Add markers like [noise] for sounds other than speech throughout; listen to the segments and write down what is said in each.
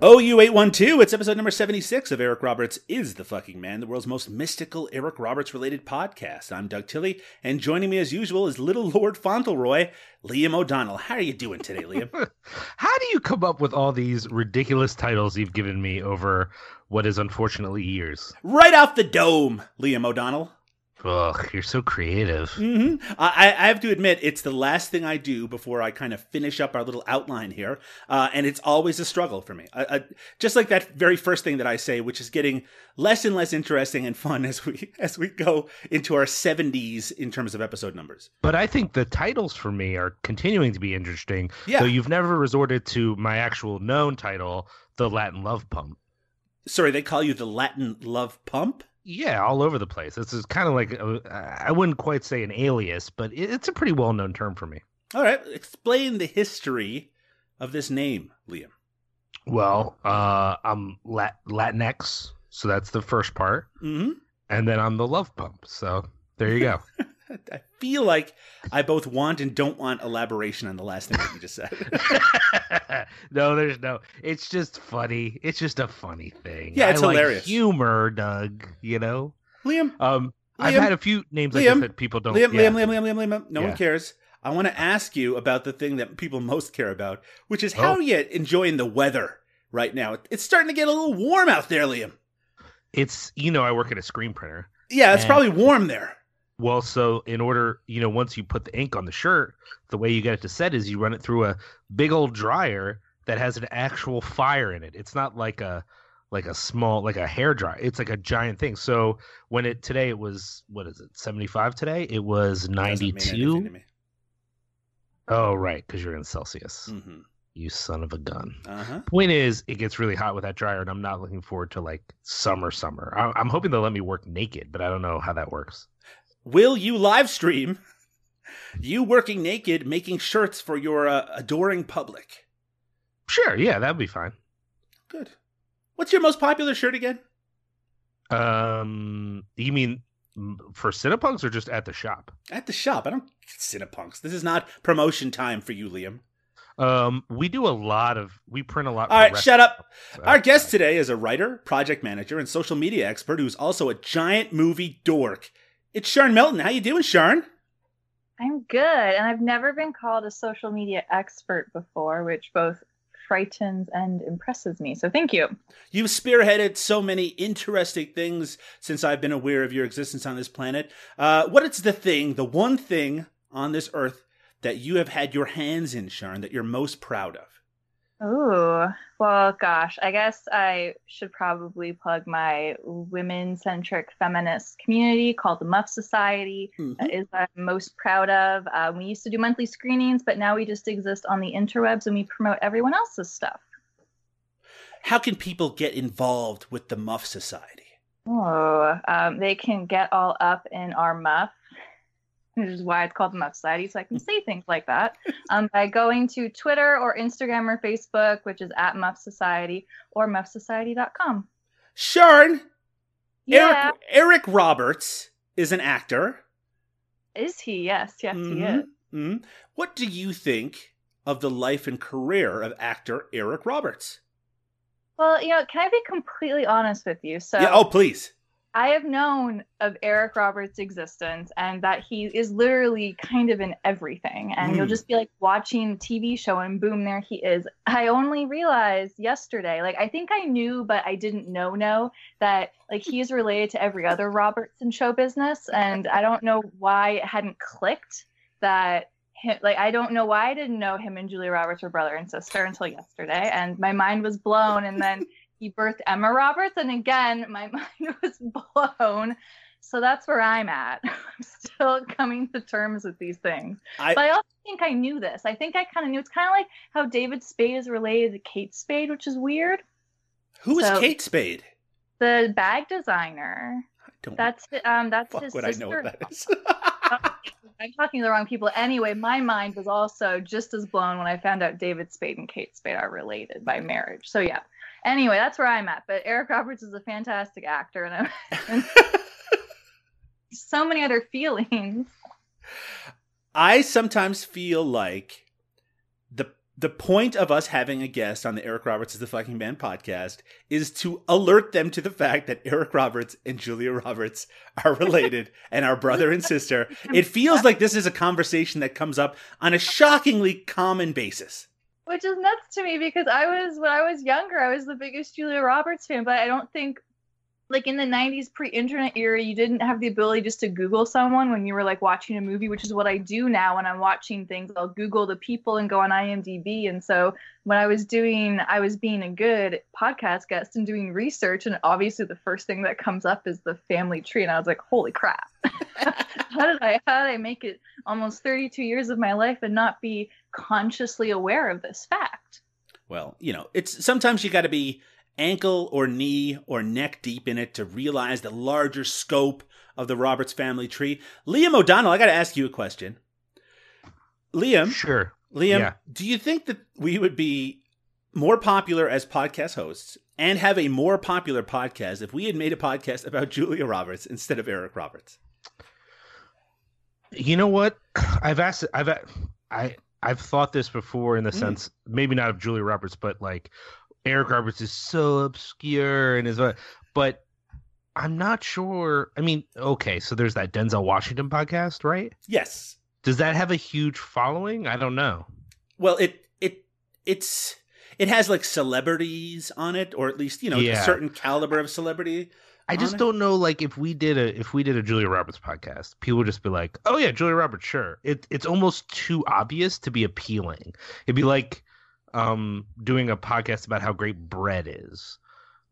OU812, it's episode number 76 of Eric Roberts is the Fucking Man, the world's most mystical Eric Roberts related podcast. I'm Doug Tilley, and joining me as usual is Little Lord Fauntleroy, Liam O'Donnell. How are you doing today, Liam? [laughs] How do you come up with all these ridiculous titles you've given me over what is unfortunately years? right off the dome, Liam O'Donnell. Ugh, you're so creative. hmm I, I have to admit, it's the last thing I do before I kind of finish up our little outline here, uh, and it's always a struggle for me. I, I, just like that very first thing that I say, which is getting less and less interesting and fun as we [laughs] as we go into our 70s in terms of episode numbers. But I think the titles for me are continuing to be interesting. Yeah. Though you've never resorted to my actual known title, the Latin Love Pump. Sorry, they call you the Latin Love Pump. Yeah, all over the place. This is kind of like a, I wouldn't quite say an alias, but it's a pretty well known term for me. All right, explain the history of this name, Liam. Well, uh, I'm Lat- Latinx, so that's the first part, hmm and then I'm the Love Pump. So there you go. [laughs] [laughs] I feel like I both want and don't want elaboration on the last thing that you just said. [laughs] no, there's no. It's just funny. It's just a funny thing. Yeah, it's I like hilarious. humor, Doug. You know. Liam, Um, I've had a few names like Liam? this that people don't. Liam, yeah. Liam, Liam, Liam, Liam, Liam, no Yeah. one cares. I want to ask you about the thing that people most care about, which is how Oh. you enjoying the weather right now. It's starting to get a little warm out there, Liam. It's you know I work at a screen printer. Yeah, it's probably warm there. Well, so in order, you know, once you put the ink on the shirt, the way you get it to set is you run it through a big old dryer that has an actual fire in it. It's not like a like a small like a hair dryer. It's like a giant thing. So when it today it was what is it? 75 today? It was Doesn't mean anything 92. Oh, right, cuz you're in Celsius. Mhm. You son of a gun. Uh-huh. Point is, it gets really hot with that dryer, and I'm not looking forward to like summer, summer. I- I'm hoping they'll let me work naked, but I don't know how that works. Will you live stream [laughs] you working naked making shirts for your uh, adoring public? Sure, yeah, that'd be fine. Good. What's your most popular shirt again? Um, you mean mm, for Cinepunx or just at the shop? At the shop. I don't Cinepunx. This is not promotion time for you, Liam. Um, we do a lot of we print a lot. All right, rest- shut up. uh, Our guest today is a writer, project manager, and social media expert who's also a giant movie dork. It's Siân Melton. How you doing, Siân? I'm good, and I've never been called a social media expert before, which both frightens and impresses me. So thank you. You've spearheaded so many interesting things since I've been aware of your existence on this planet. Uh, what is the thing, the one thing on this earth that you have had your hands in, Siân, that you're most proud of? Ooh, well, gosh, I guess I should probably plug my women-centric feminist community called the Muff Society. Mhm. That is what I'm most proud of. Uh, we used to do monthly screenings, but now we just exist on the interwebs and we promote everyone else's stuff. How can people get involved with the Muff Society? Oh, um, they can get all up in our muff, which is why it's called the Muff Society, so I can [laughs] say things like that um, by going to Twitter or Instagram or Facebook, which is at Muff Society or muffsociety.com. Siân, Yeah, Eric, Eric Roberts is an actor. is he? Yes, yes, he Mhm. is. Mhm. What do you think of the life and career of actor Eric Roberts? Well, you know, can I be completely honest with you? So yeah, oh, please. I have known of Eric Roberts' existence and that he is literally kind of in everything. And you'll Mm. just be like watching a TV show and boom, there he is. I only realized yesterday, like I think I knew, but I didn't know know that like he is related to every other Roberts in show business. And I don't know why it hadn't clicked that him, like I don't know why I didn't know him and Julia Roberts were brother and sister until yesterday. And my mind was blown. And then he birthed Emma Roberts, and again, my [laughs] mind was blown. so that's where I'm at. [laughs] I'm still coming to terms with these things. I- but I also think I knew this. I think I kind of knew. It's kind of like how David Spade is related to Kate Spade, which is weird. Who is So- Kate Spade? The bag designer. I don't That's um that's fuck his would I sister. know what that is. [laughs] I'm talking to the wrong people. Anyway, my mind was also just as blown when I found out David Spade and Kate Spade are related by marriage. So yeah. Anyway, that's where I'm at. But Eric Roberts is a fantastic actor, and, and [laughs] so many other feelings. I sometimes feel like the the point of us having a guest on the Eric Roberts is the fucking man podcast is to alert them to the fact that Eric Roberts and Julia Roberts are related [laughs] and are brother and sister. It feels like this is a conversation that comes up on a shockingly common basis. Which is nuts to me because I was when I was younger, I was the biggest Julia Roberts fan, but I don't think like in the 90s pre-internet era you didn't have the ability just to google someone when you were like watching a movie which is what i do now when i'm watching things. I'll google the people and go on imdb. And so when i was doing i was being a good podcast guest and doing research and obviously the first thing that comes up is the family tree and i was like holy crap. [laughs] How did i how did i make it almost 32 years of my life and not be consciously aware of this fact? Well, you know, it's sometimes you got to be ankle or knee or neck deep in it to realize the larger scope of the Roberts family tree. Liam O'Donnell, I got to ask you a question. Liam, Sure. Liam, Yeah. do you think that we would be more popular as podcast hosts and have a more popular podcast if we had made a podcast about Julia Roberts instead of Eric Roberts? You know what? [clears throat] I've asked. I've I I've thought this before in the Mm. sense, maybe not of Julia Roberts, but like Eric Roberts is so obscure and is, uh, but I'm not sure. I mean, okay, so there's that Denzel Washington podcast, right? Yes. Does that have a huge following? I don't know. Well, it it it's it has like celebrities on it, or at least you know a certain caliber of celebrity. I just it? don't know. Like, if we did a if we did a Julia Roberts podcast, people would just be like, "Oh yeah, Julia Roberts, sure." It it's almost too obvious to be appealing. It'd be like um doing a podcast about how great bread is.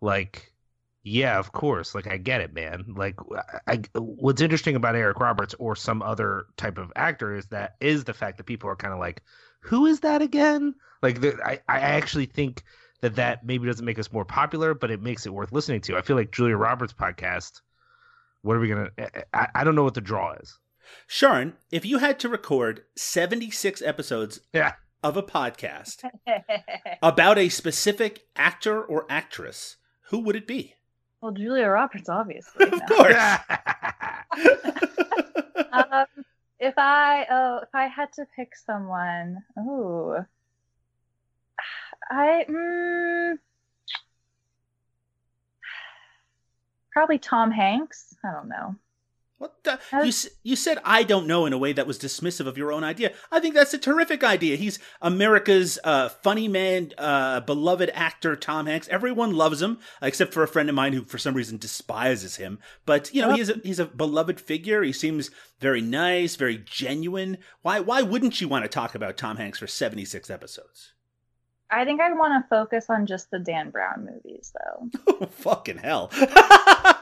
Like, yeah, of course. Like, I get it, man. Like, I, what's interesting about Eric Roberts or some other type of actor is that is the fact that people are kind of like, "Who is that again?" Like, the, I I actually think that that maybe doesn't make us more popular, but it makes it worth listening to. I feel like Julia Roberts podcast. What are we gonna? I, I don't know what the draw is. Siân, if you had to record seventy six episodes Yeah. Of a podcast about a specific actor or actress, who would it be? well julia roberts obviously Of course. [laughs] um, if I oh if I had to pick someone, oh, I mm, probably Tom Hanks. I don't know. What the? You, you said I don't know in a way that was dismissive of your own idea. I think that's a terrific idea. He's America's uh, funny man, uh, beloved actor, Tom Hanks. Everyone loves him, except for a friend of mine who, for some reason, despises him. But you know, he's a, he's a beloved figure. He seems very nice, very genuine. Why why wouldn't you want to talk about Tom Hanks for seventy six episodes? I think I'd want to focus on just the Dan Brown movies, though. Oh, [laughs] fucking hell! [laughs]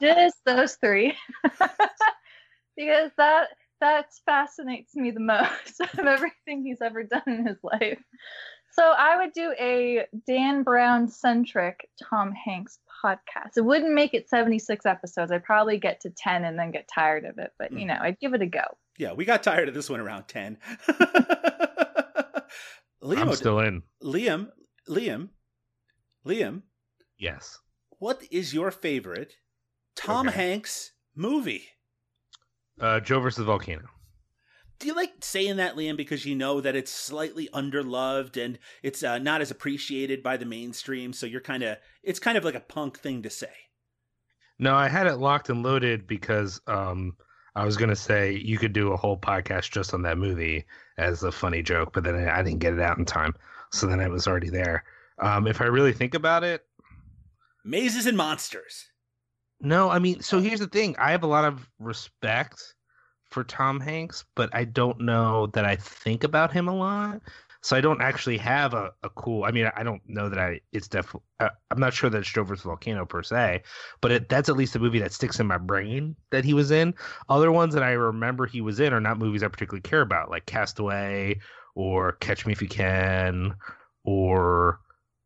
just those three, [laughs] because that that fascinates me the most [laughs] of everything he's ever done in his life. So I would do a Dan Brown centric Tom Hanks podcast. It wouldn't make it 76 episodes. I'd probably get to 10 and then get tired of it, but you hmm. know, I'd give it a go. yeah, we got tired of this one around ten. [laughs] Liam, I'm still in. Liam, Liam, Liam, Yes. what is your favorite Tom Okay. Hanks movie? Uh, Joe versus the volcano. Do you like saying that, Liam, because you know that it's slightly underloved and it's uh, not as appreciated by the mainstream? So you're kind of, it's kind of like a punk thing to say. No, I had it locked and loaded because um, I was gonna say you could do a whole podcast just on that movie as a funny joke, but then I didn't get it out in time, so then it was already there. Um, if I really think about it, Mazes and Monsters. No, I mean, so here's the thing: I have a lot of respect for Tom Hanks, but I don't know that I think about him a lot. So I don't actually have a, a cool. I mean, I don't know that I. It's definitely. Uh, I'm not sure that it's versus Volcano per se, but it, that's at least a movie that sticks in my brain that he was in. Other ones that I remember he was in are not movies I particularly care about, like Castaway or Catch Me If You Can or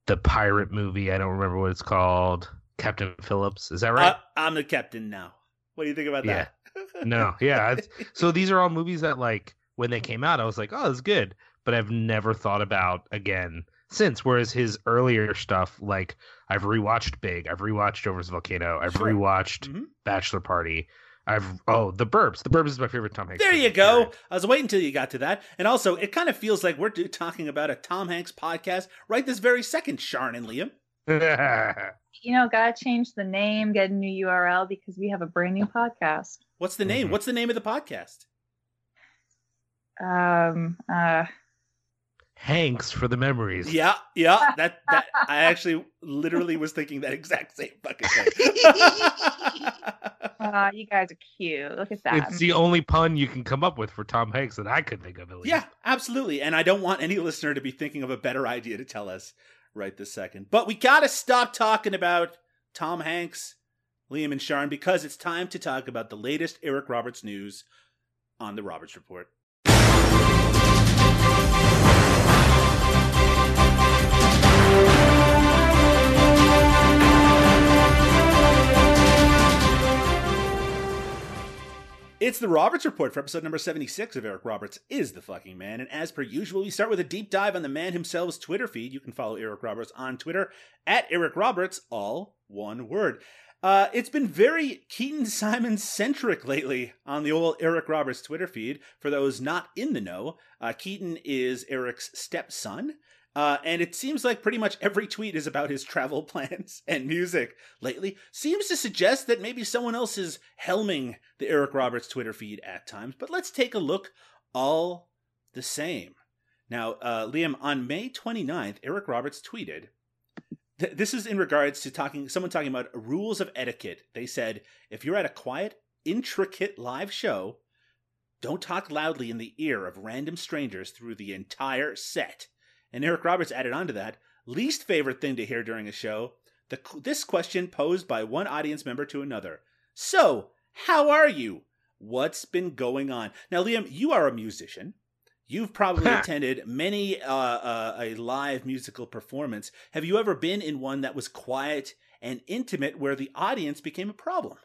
the pirate movie. I don't remember what it's called. Captain Phillips. Is that right? Uh, I'm the captain now. What do you think about Yeah. that? no. Yeah. [laughs] So these are all movies that, like, when they came out, I was like, oh, it's good. But I've never thought about again since. Whereas his earlier stuff, like, I've rewatched Big, I've rewatched Over's Volcano, I've Sure. rewatched Mhm. Bachelor Party. I've, oh, The Burbs. The Burbs is my favorite Tom Hanks. There you go. period. I was waiting until you got to that. And also, it kind of feels like we're talking about a Tom Hanks podcast right this very second, Siân and Liam. [laughs] You know, gotta change the name, get a new URL because we have a brand new podcast. What's the name? Mhm. What's the name of the podcast? Um, uh, Hanks for the memories. Yeah, yeah. [laughs] That that I actually literally was thinking that exact same fucking thing. [laughs] uh, you guys are cute. Look at that. It's the only pun you can come up with for Tom Hanks that I could think of at least. yeah, absolutely. And I don't want any listener to be thinking of a better idea to tell us right this second. But we gotta stop talking about Tom Hanks, Liam, and Siân because it's time to talk about the latest Eric Roberts news on the Roberts Report. It's the Roberts Report for episode number 76 of Eric Roberts is the fucking man. And as per usual, we start with a deep dive on the man himself's Twitter feed. You can follow Eric Roberts on Twitter at Eric Roberts, all one word. Uh, it's been very Keaton Simon centric lately on the old Eric Roberts Twitter feed. For those not in the know, uh, Keaton is Eric's stepson. Uh, and it seems like pretty much every tweet is about his travel [laughs] plans and music lately. Seems to suggest that maybe someone else is helming the Eric Roberts Twitter feed at times. But let's take a look all the same. Now, uh, Liam, on May 29th, Eric Roberts tweeted. th- This is in regards to talking, someone talking about rules of etiquette. They said, if you're at a quiet, intricate live show, don't talk loudly in the ear of random strangers through the entire set. And Eric Roberts added on to that least favorite thing to hear during a show the, this question posed by one audience member to another. So, how are you? What's been going on? Now, Liam, you are a musician. You've probably [laughs] attended many uh, uh, a live musical performance. Have you ever been in one that was quiet and intimate where the audience became a problem?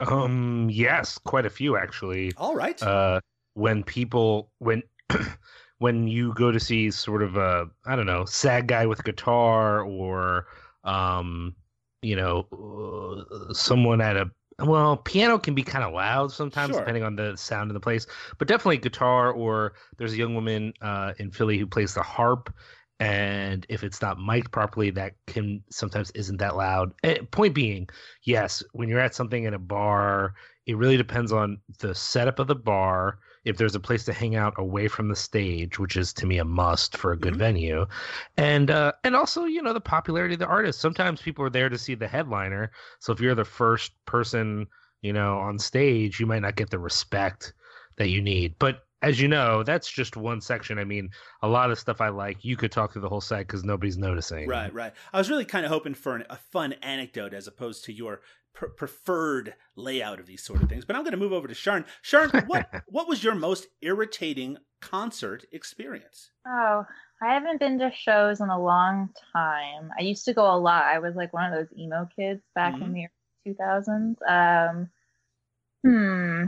Um. Yes, quite a few actually. All right. Uh, when people when [clears throat] when you go to see sort of a I don't know sad guy with guitar or um you know uh, someone at a well piano can be kind of loud sometimes Sure. depending on the sound of the place but definitely guitar or there's a young woman uh in Philly who plays the harp and if it's not mic'd properly that can sometimes isn't that loud Eh, point being yes when you're at something in a bar it really depends on the setup of the bar if there's a place to hang out away from the stage which is to me a must for a good Mhm. venue. And uh and also you know the popularity of the artist. Sometimes people are there to see the headliner. So if you're the first person you know on stage you might not get the respect that you need. But as you know that's just one section. I mean a lot of stuff i like you could talk through the whole set because nobody's noticing. Right, right. I was really kind of hoping for an, a fun anecdote as opposed to your pr- preferred layout of these sort of things. But I'm going to move over to Siân. Siân, [laughs] what what was your most irritating concert experience? Oh, I haven't been to shows in a long time. I used to go a lot. I was like one of those emo kids back in the 2000s. Um, hmm.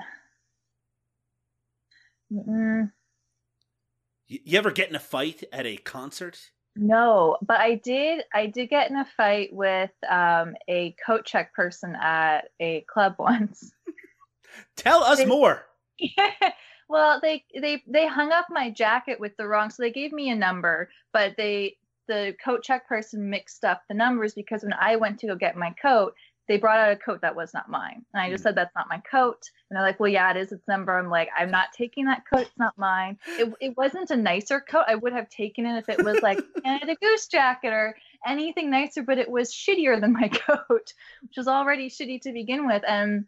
Mm, You, you ever get in a fight at a concert? No, but I did. I did get in a fight with um, a coat check person at a club [laughs] once. Tell us They- more. [laughs] well, they they they hung up my jacket with the wrong. So they gave me a number, but they the coat check person mixed up the numbers because when I went to go get my coat, they brought out a coat that was not mine, and I just Mm. said that's not my coat. And they're like, "Well, yeah, it is its number." I'm like, "I'm not taking that coat. It's not mine." It it wasn't a nicer coat. I would have taken it if it was like [laughs] Canada Goose jacket or anything nicer, but it was shittier than my [laughs] coat, which was already shitty to begin with, and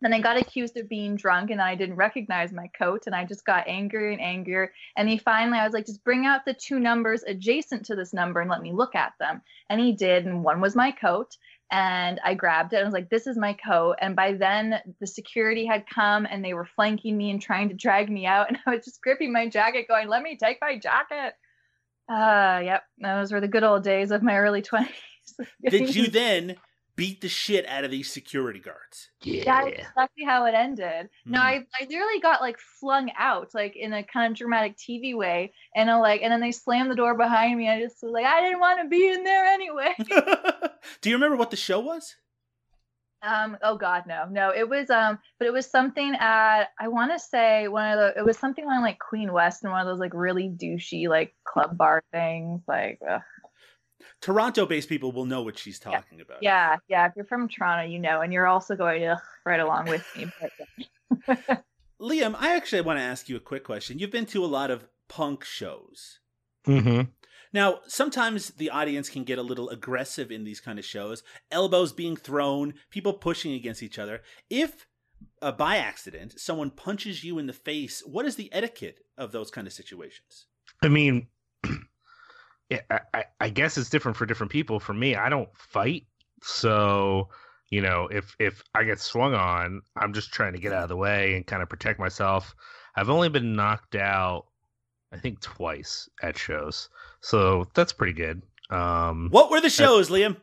Then I got accused of being drunk and I didn't recognize my coat and I just got angrier and angrier. And he finally, I was like, just bring out the two numbers adjacent to this number and let me look at them. And he did. And one was my coat. And I grabbed it. I was like, this is my coat. And by then, the security had come and they were flanking me and trying to drag me out. [laughs] And I was just gripping my jacket, going, let me take my jacket. Uh, yep. Those were the good old days of my early [laughs] 20s. Did you [laughs] then beat the shit out of these security guards. Yeah. That's exactly how it ended. No, Mhm. I, I literally got like flung out, like in a kind of dramatic TV way, and I, like, and then they slammed the door behind me. I just was like, I didn't want to be in there anyway. [laughs] Do you remember what the show was? Um, oh God, no, no, it was um, but it was something at I want to say one of the it was something on like Queen West and one of those like really douchey like club bar things, like ugh. Toronto-based people will know what she's talking about. yeah, yeah. If you're from Toronto, you know, and you're also going to [laughs] right along with me. But, [laughs] Liam, I actually want to ask you a quick question. You've been to a lot of punk shows. hmm Now, sometimes the audience can get a little aggressive in these kind of shows, elbows being thrown, people pushing against each other. If uh, by accident someone punches you in the face, what is the etiquette of those kind of situations? I mean, yeah, I, I- guess it's different for different people. For me, I don't fight, so you know, if if I get swung on, I'm just trying to get out of the way and kind of protect myself. I've only been knocked out, I think, twice at shows, so that's pretty good. Um, What were the shows, Liam?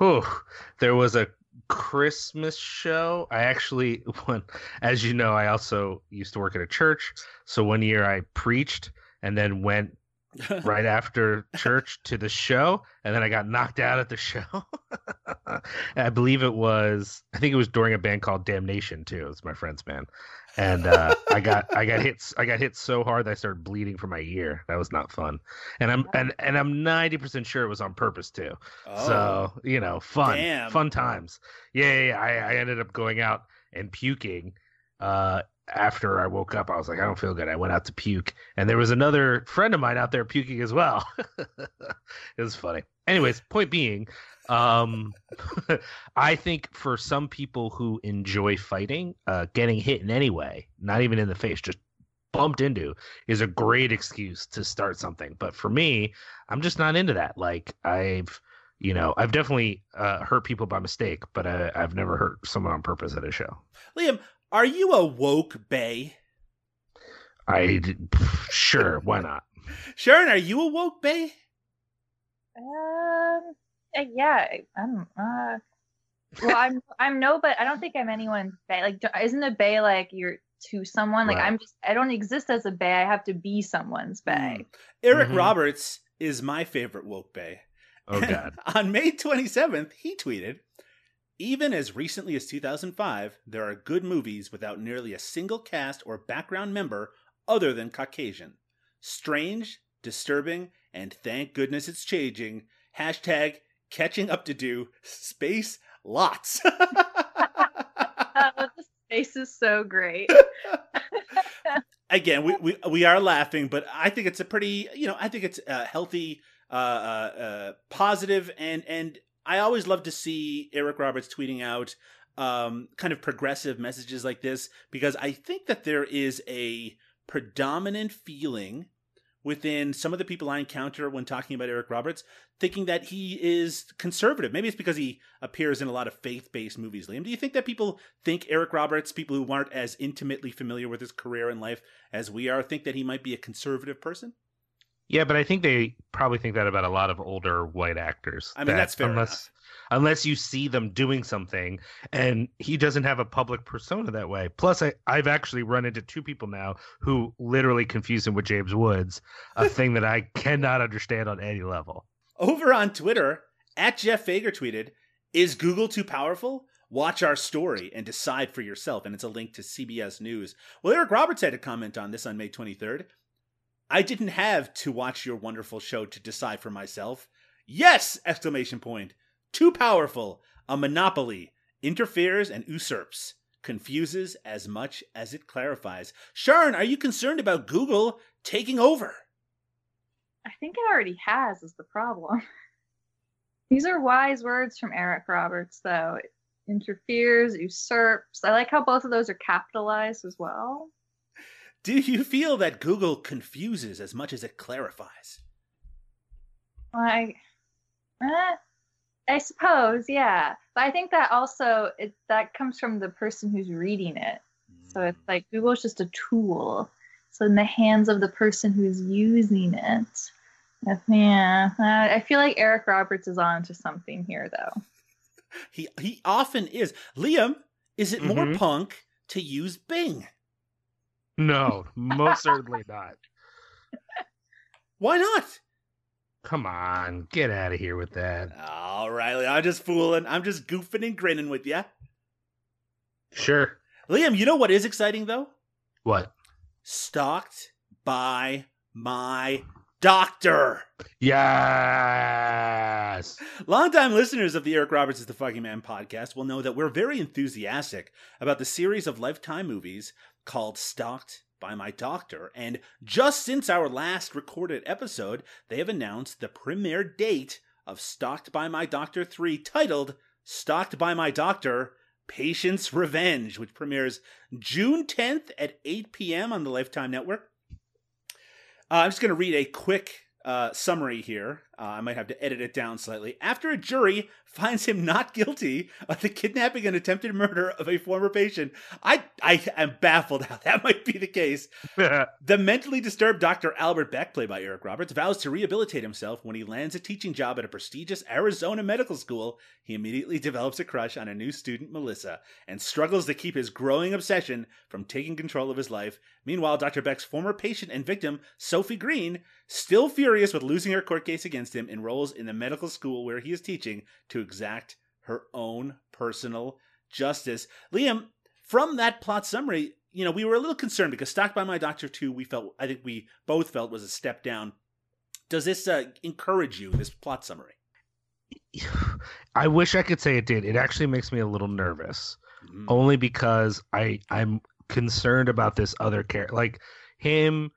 Oh, There was a Christmas show. I actually, [laughs] when, as you know, I also used to work at a church. So one year I preached and then went right after church to the show, and then I got knocked out at the show. [laughs] I believe it was, I think it was during a band called Damnation too. It's my friend's band, and uh, I got I got hit I got hit so hard that I started bleeding from my ear. That was not fun, and I'm and and I'm ninety percent sure it was on purpose too. Oh. So you know, fun, Damn. fun times. Yeah, yeah, yeah. I, I ended up going out and puking. Uh, after I woke up, I was like, I don't feel good. I went out to puke, and there was another friend of mine out there puking as well. [laughs] it was funny. Anyways, point being, um, [laughs] I think for some people who enjoy fighting, uh, getting hit in any way, not even in the face, just bumped into, is a great excuse to start something. But for me, I'm just not into that. Like I've, you know, I've definitely uh, hurt people by mistake, but I, I've never hurt someone on purpose at a show. Liam, are you a woke bay? I sure, why not? Siân, are you a woke bay? um, uh, yeah, I'm. Uh, well, I'm. [laughs] I'm no, but I don't think I'm anyone's bay. Like, isn't a bay like you're to someone? Like, Right. I'm just. I don't exist as a bay. I have to be someone's bay. Eric Mhm. Roberts is my favorite woke bay. Oh God, [laughs] On May 27th, he tweeted Even as recently as 2005, there are good movies without nearly a single cast or background member other than Caucasian. Strange, disturbing, and thank goodness it's changing. Hashtag catching up to do. Space lots. Uh, [laughs] the space is so great. [laughs] Again, we, we we are laughing, but I think it's a pretty you know I think it's a healthy, uh, uh, uh, positive, and and I always love to see Eric Roberts tweeting out um, kind of progressive messages like this because I think that there is a predominant feeling within some of the people I encounter when talking about Eric Roberts, thinking that he is conservative. Maybe it's because he appears in a lot of faith-based movies. Liam, do you think that people think Eric Roberts, people who aren't as intimately familiar with his career and life as we are, think that he might be a conservative person? Yeah, but I think they probably think that about a lot of older white actors. I mean, that that's fair unless unless you see them doing something, and he doesn't have a public persona that way. Plus, I I've actually run into two people now who literally confuse him with James Woods, a [laughs] thing that I cannot understand on any level. Over on Twitter, at Jeff Fager tweeted, Is Google too powerful? Watch our story and decide for yourself. And it's a link to CBS News. Well, Eric Roberts had a comment on this on May 23rd. I didn't have to watch your wonderful show to decide for myself. Yes! Exclamation point. Too powerful. A monopoly. Interferes and usurps. Confuses as much as it clarifies. Siân, are you concerned about Google taking over? I think it already has is the problem. [laughs] These are wise words from Eric Roberts, though. interferes, usurps. I like how both of those are capitalized as well. Do you feel that Google confuses as much as it clarifies? I, eh, I suppose, yeah. But I think that also it that comes from the person who's reading it. So it's like Google's just a tool. So in the hands of the person who's using it. Yeah, I feel like Eric Roberts is on to something here, though. He he often is. Liam, is it more Mhm. punk to use Bing? No, [laughs] most certainly not. Why not? Come on, get out of here with that. All right, I'm just fooling. I'm just goofing and grinning with you. Sure. Liam, you know what is exciting though? What? Stalked by my doctor. Yes. Longtime listeners of the Eric Roberts is the Fucking Man podcast will know that we're very enthusiastic about the series of Lifetime movies called Stalked by My Doctor. And just since our last recorded episode, they have announced the premiere date of Stalked by My Doctor 3, titled Stalked by My Doctor Patient's Revenge, which premieres June 10th at 8 p.m. on the Lifetime Network. Uh, I'm just going to read a quick uh, summary here. Uh, I might have to edit it down slightly. After a jury [laughs] finds him not guilty of the kidnapping and attempted murder of a former patient, I I am baffled how that [laughs] might be the case. [laughs] The mentally disturbed Dr. Albert Beck, played by Eric Roberts, vows to rehabilitate himself when he lands a teaching job at a prestigious Arizona medical school. He immediately develops a crush on a new student, Melissa, and struggles to keep his growing obsession from taking control of his life. Meanwhile, Dr. Beck's former patient and victim, Sophie Green, still furious with losing her court case against him, enrolls in the medical school where he is teaching to exact her own personal justice. Liam, from that plot summary, you know, we were a little concerned because Stalked by My Doctor 2, we felt, I think we both felt was a step down. Does this uh, encourage you, this plot summary? I wish I could say it did. It actually makes me a little nervous, Mm. only because I I'm concerned about this other character, like him.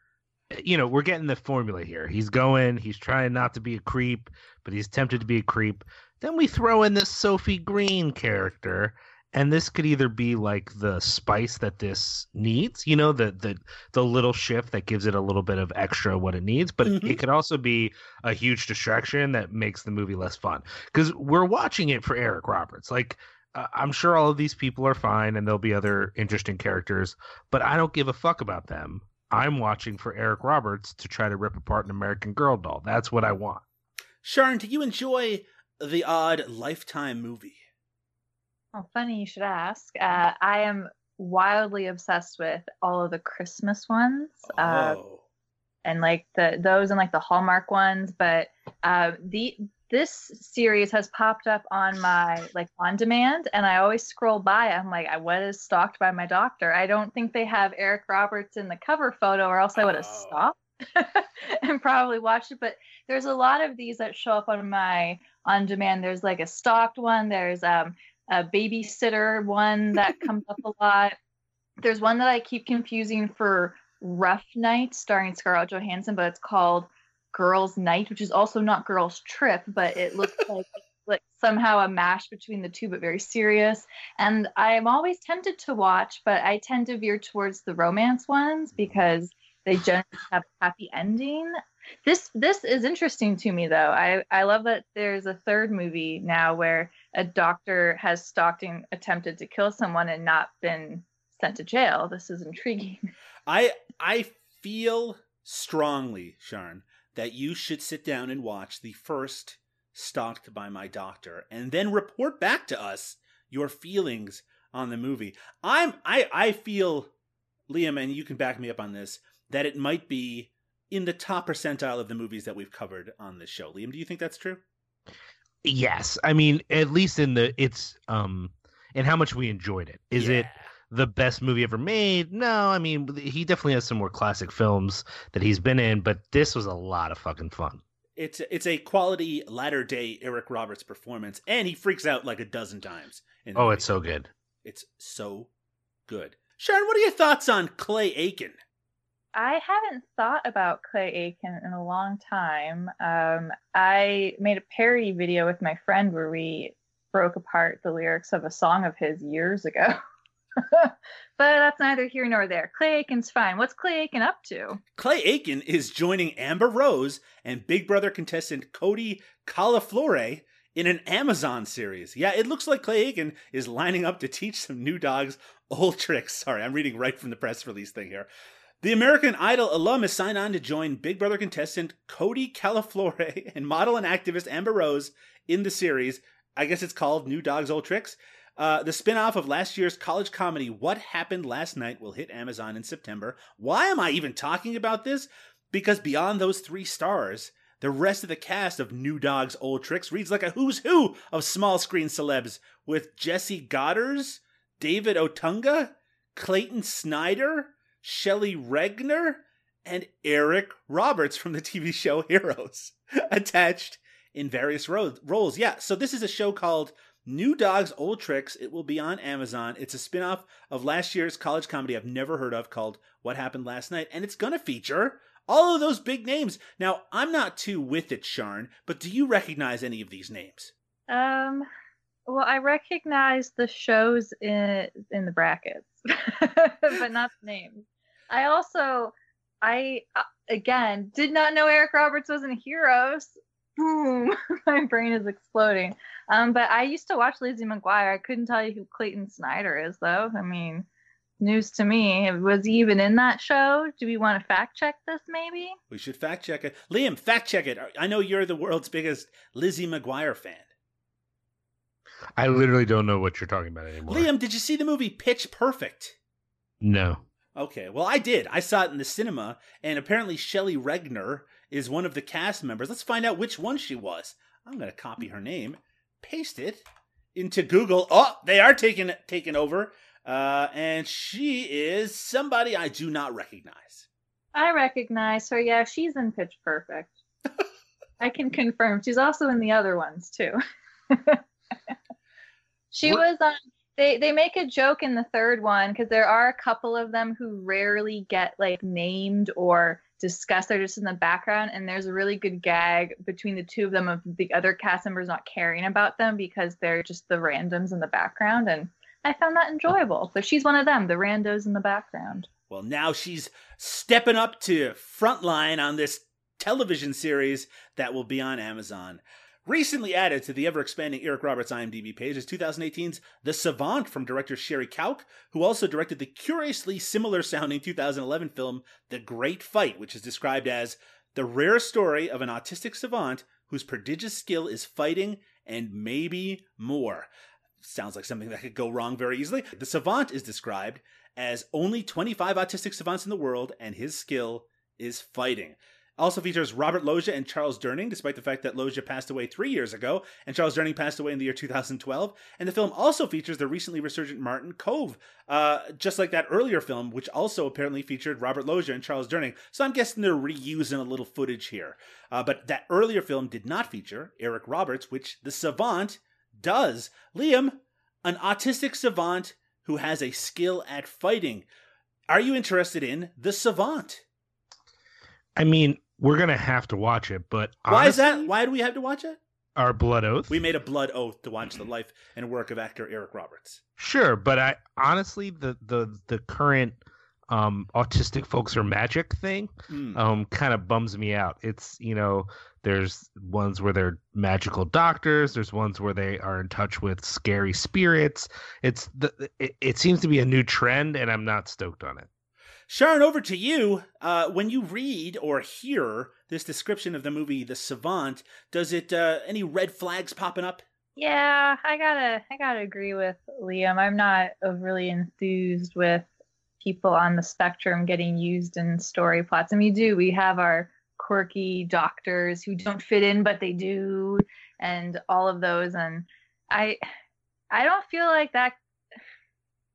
You know, we're getting the formula here. He's going. He's trying not to be a creep, but he's tempted to be a creep. Then we throw in this Sophie Green character, and this could either be like the spice that this needs, you know, the the the little shift that gives it a little bit of extra what it needs, but Mhm. it could also be a huge distraction that makes the movie less fun. Because we're watching it for Eric Roberts. Like I'm sure all of these people are fine, and there'll be other interesting characters, but I don't give a fuck about them. I'm watching for Eric Roberts to try to rip apart an American Girl doll. That's what I want. Siân, do you enjoy the odd Lifetime movie? Oh, funny you should ask. Uh, I am wildly obsessed with all of the Christmas ones. Uh, oh. and like the those and like the Hallmark ones, but uh, the this series has popped up on my like on demand, and I always scroll by. I'm like, I was stalked by my doctor. I don't think they have Eric Roberts in the cover photo, or else I would have Oh. stopped [laughs] and probably watched it. But there's a lot of these that show up on my on demand. There's like a stalked one. There's um a babysitter one that [laughs] comes up a lot. There's one that I keep confusing for Rough Night starring Scarlett Johansson, but it's called Girls Night, which is also not Girls Trip, but it looks [laughs] like like somehow a mash between the two, but very serious. And I am always tempted to watch, but I tend to veer towards the romance ones because they generally have a happy ending. This this is interesting to me though. I I love that there's a third movie now where a doctor has stalked and attempted to kill someone and not been sent to jail. This is intriguing. I I feel strongly, Siân, that you should sit down and watch the first Stalked by My Doctor and then report back to us your feelings on the movie. I'm I I feel Liam and you can back me up on this that it might be in the top percentile of the movies that we've covered on this show. Liam, do you think that's true? Yes, I mean at least in the it's um and how much we enjoyed it. Is it Yeah. The best movie ever made? No, I mean he definitely has some more classic films that he's been in, but this was a lot of fucking fun. It's it's a quality latter day Eric Roberts performance, and he freaks out like a dozen times. in Oh, movie. it's so good. It's so good. Siân, what are your thoughts on Clay Aiken? I haven't thought about Clay Aiken in a long time. Um, I made a parody video with my friend where we broke apart the lyrics of a song of his years ago. [laughs] [laughs] but that's neither here nor there. Clay Aiken's fine. What's Clay Aiken up to? Clay Aiken is joining Amber Rose and Big Brother contestant Cody Calafiore in an Amazon series. Yeah, it looks like Clay Aiken is lining up to teach some new dogs old [laughs] tricks. Sorry, I'm reading right from the press release thing here. The American Idol alum has signed on to join Big Brother contestant Cody Calafiore [laughs] and model and activist Amber Rose in the series. I guess it's called New Dogs Old Tricks. Uh, the spin-off of last year's college comedy What Happened Last Night will hit Amazon in September. Why am I even talking about this? Because beyond those three stars, the rest of the cast of New Dogs Old Tricks reads like a who's who of small screen celebs with Jesse Goddard, David Otunga, Clayton Snyder, Shelley Regner, and Eric Roberts from the TV show Heroes [laughs] attached in various ro- roles. Yeah, so this is a show called New Dogs Old Tricks. It will be on Amazon. It's a spin-off of last year's college comedy I've never heard of called What Happened Last Night, and it's going to feature all of those big names. Now, I'm not too with it, Siân, but do you recognize any of these names? Um, well, I recognize the shows in in the brackets, [laughs] but not the names. I also, I uh, again did not know Eric Roberts was in Heroes. Boom, [laughs] my brain is exploding. Um, but I used to watch Lizzie McGuire. I couldn't tell you who Clayton Snyder is, though. I mean, news to me. Was he even in that show? Do we want to fact check this, maybe? We should fact check it. Liam, fact check it. I know you're the world's biggest Lizzie McGuire fan. I literally don't know what you're talking about anymore. Liam, did you see the movie Pitch Perfect? No. Okay, well, I did. I saw it in the cinema, and apparently Shelley Regner is one of the cast members. Let's find out which one she was. I'm going to copy her name, paste it into Google. Oh, they are taking taking over, uh, and she is somebody I do not recognize. I recognize her. Yeah, she's in Pitch Perfect. [laughs] I can confirm. She's also in the other ones too. [laughs] she what? was on they they make a joke in the third one because there are a couple of them who rarely get like named or discussed. They're just in the background, and there's a really good gag between the two of them of the other cast members not caring about them because they're just the randoms in the background, and I found that enjoyable. But she's one of them, the randos in the background. Well, now she's stepping up to frontline on this television series that will be on Amazon. Recently added to the ever expanding Eric Roberts IMDb page is 2018's The Savant from director Sherry Kalk, who also directed the curiously similar sounding 2011 film The Great Fight, which is described as the rare story of an autistic savant whose prodigious skill is fighting and maybe more. Sounds like something that could go wrong very easily. The savant is described as only 25 autistic savants in the world, and his skill is fighting. Also features Robert Loggia and Charles Durning, despite the fact that Loggia passed away three years ago, and Charles Durning passed away in the year 2012. And the film also features the recently resurgent Martin Kove, uh, just like that earlier film, which also apparently featured Robert Loggia and Charles Durning. So I'm guessing they're reusing a little footage here. Uh, but that earlier film did not feature Eric Roberts, which The Savant does. Liam, an autistic savant who has a skill at fighting. Are you interested in The Savant? I mean, we're gonna have to watch it, but why honestly, is that? Why do we have to watch it? Our blood oath. We made a blood oath to watch the life and work of actor Eric Roberts. Sure, but I honestly the the the current um autistic folks are magic thing mm. um kind of bums me out. It's you know there's ones where they're magical doctors. There's ones where they are in touch with scary spirits. It's the it, it seems to be a new trend, and I'm not stoked on it. Siân, over to you. Uh, when you read or hear this description of the movie The Savant, does it uh, any red flags popping up? Yeah, I gotta I gotta agree with Liam. I'm not overly enthused with people on the spectrum getting used in story plots. And we do. We have our quirky doctors who don't fit in but they do and all of those and I I don't feel like that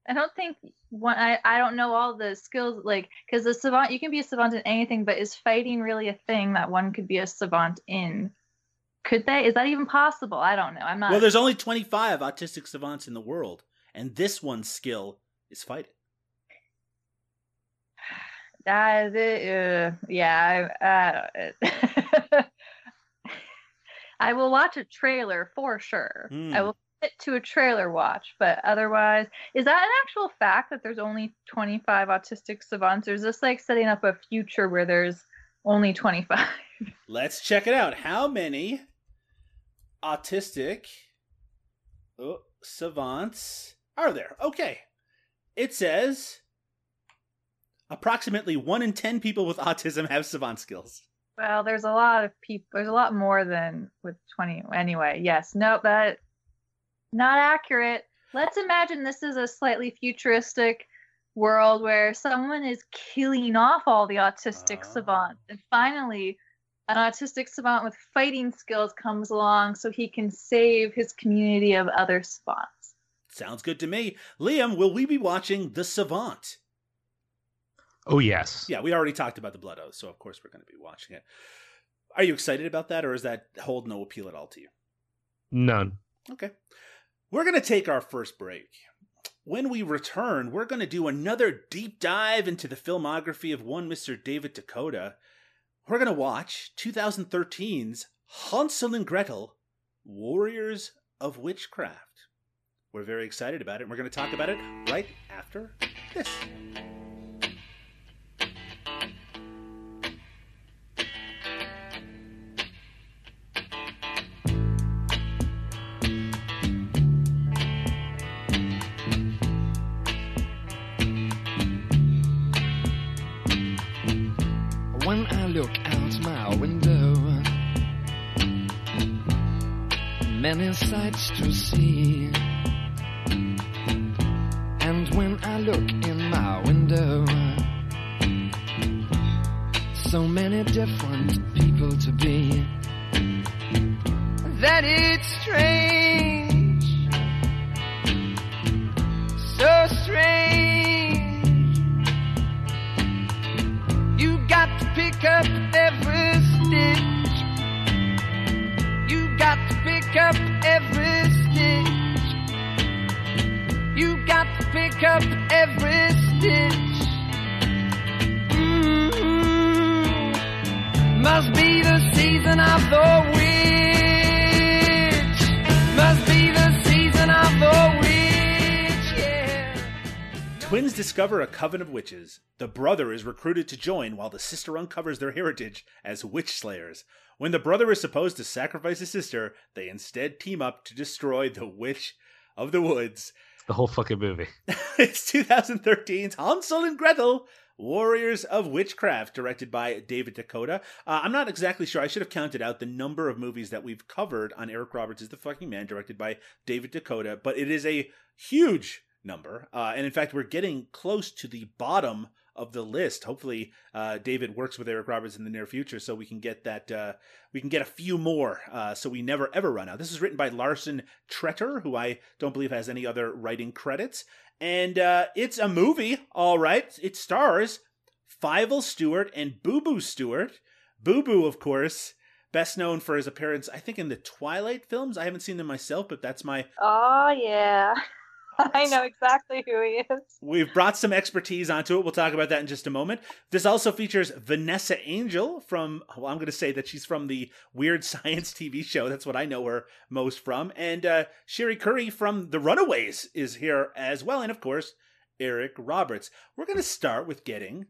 I don't think one I, I don't know all the skills like because the savant you can be a savant in anything but is fighting really a thing that one could be a savant in? Could they? Is that even possible? I don't know. I'm not well there's only 25 autistic savants in the world and this one's skill is fighting. [sighs] Uh, the, uh, yeah I, uh, [laughs] I will watch a trailer for sure. Mm. i will commit to a trailer watch, but otherwise, is that an actual fact that there's only 25 autistic savants, or is this like setting up a future where there's only 25? [laughs] Let's check it out. How many autistic oh, savants are there? Okay. It says approximately 1 in 10 people with [laughs] autism have savant skills. Well, there's a lot of people. There's a lot more than with 20. Anyway, yes. Nope, that not accurate. Let's imagine this is a slightly futuristic world where someone is killing off all the autistic uh. savants, and finally, an autistic savant with fighting skills comes along so he can save his community of other savants. Sounds good to me. Liam, will we be watching The Savant? Oh yes. Yeah, we already talked about the Blood Oath, so of course we're going to be watching it. Are you excited about that, or does that hold no appeal at all to you? None. Okay. We're going to take our first break. When we return, we're going to do another deep dive into the filmography of one Mr. David DeCoteau. We're going to watch 2013's Hansel and Gretel Warriors of Witchcraft. We're very excited about it, and we're going to talk about it right after this. Sights to see. Discover a coven of witches. The brother is recruited to join while the sister uncovers their heritage as witch slayers. When the brother is supposed to sacrifice his sister, they instead team up to destroy the witch of the woods. [laughs] The whole fucking movie. it's 2013's Hansel and Gretel, Warriors of Witchcraft, directed by David DeCoteau. Uh, I'm not exactly sure. I should have counted out the number of movies that we've covered on Eric Roberts' is the Fucking Man, directed by David DeCoteau, but it is a huge number. Uh, and in fact, we're getting close to the bottom of the list. Hopefully, uh, David works with Eric Roberts in the near future, so we can get that. Uh, we can get a few more, uh, so we never ever run out. This is written by Larson Tretter, who I don't believe has any other writing credits, and uh, it's a movie. All right, it stars Fivel Stewart and Boo Boo Stewart. Boo Boo, of course. Best known for his appearance, I think, in the Twilight films. I haven't seen them myself, but that's my Oh, yeah. [laughs] [laughs] I know exactly who he is. We've brought some expertise onto it. We'll talk about that in just a moment. This also features Vanessa Angel from, well, I'm going to say that she's from the Weird [laughs] Science TV show. That's what I know her most from. And uh, Cherie Currie from The Runaways is here as well. And of course, Eric Roberts. We're going to start with getting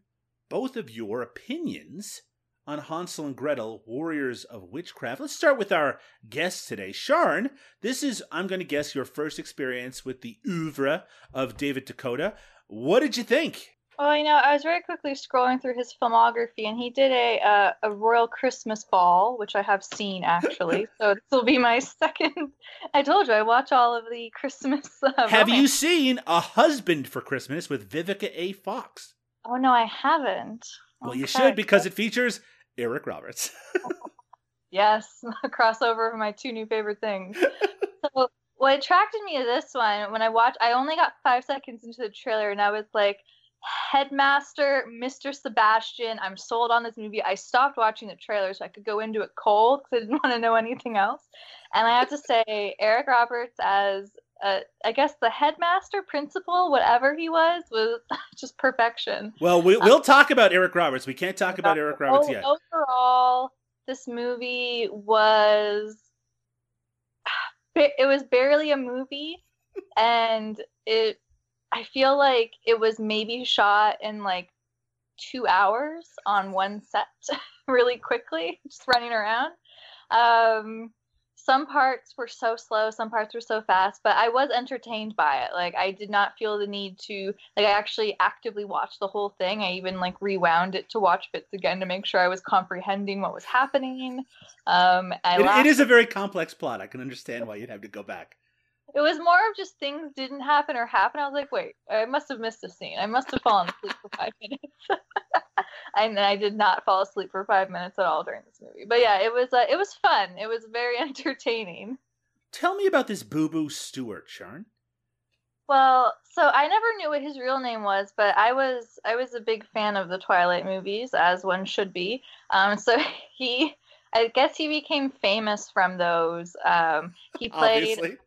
both of your opinions on Hansel and Gretel, Warriors of Witchcraft. Let's start with our guest today, Siân. This is, I'm going to guess, your first experience with the oeuvre of David DeCoteau. What did you think? Well, you know, I was very quickly scrolling through his filmography, and he did a uh, a Royal Christmas Ball, which I have seen actually. [laughs] so this will be my second. [laughs] I told you I watch all of the Christmas. Uh, Have you seen A Husband for Christmas with Vivica A. Fox? Oh no, I haven't. Well, you should because it features Eric Roberts. [laughs] Yes, [laughs] a crossover of my two new favorite things. [laughs] so what attracted me to this one when I watched, I only got five seconds into the trailer, and I was like, Headmaster, Mr. Sebastian, I'm sold on this movie. I stopped watching the trailer so I could go into it cold because I didn't want to know anything else. And I have to say, Eric Roberts as uh, I guess the headmaster, principal, whatever he was, was [laughs] just perfection. well, we, we'll talk about Eric Roberts. We can't talk about Eric Roberts O- yet. Overall, this movie was [sighs] it was barely a movie, [laughs] and it. I feel like it was maybe shot in like two hours on one set, [laughs] really quickly, just running around. Um, some parts were so slow, some parts were so fast, but I was entertained by it. Like I did not feel the need to like I actually actively watched the whole thing. I even like rewound it to watch bits again to make sure I was comprehending what was happening. Um, it, it is a very complex plot. I can understand why you'd have to go back. It was more of just things didn't happen or happen. I was like, wait, I must have missed a scene. I must have fallen asleep for five [laughs] minutes. [laughs] and I did not fall asleep for five minutes at all during this movie. But yeah, it was uh, it was fun. It was very [laughs] entertaining. Tell me about this Boo Boo Stewart, Siân. Well, so I never knew what his real name was, but I was I was a big fan of the Twilight movies, as one should be. Um, so he I guess he became famous from those. Um, he [laughs] played. [laughs] [laughs]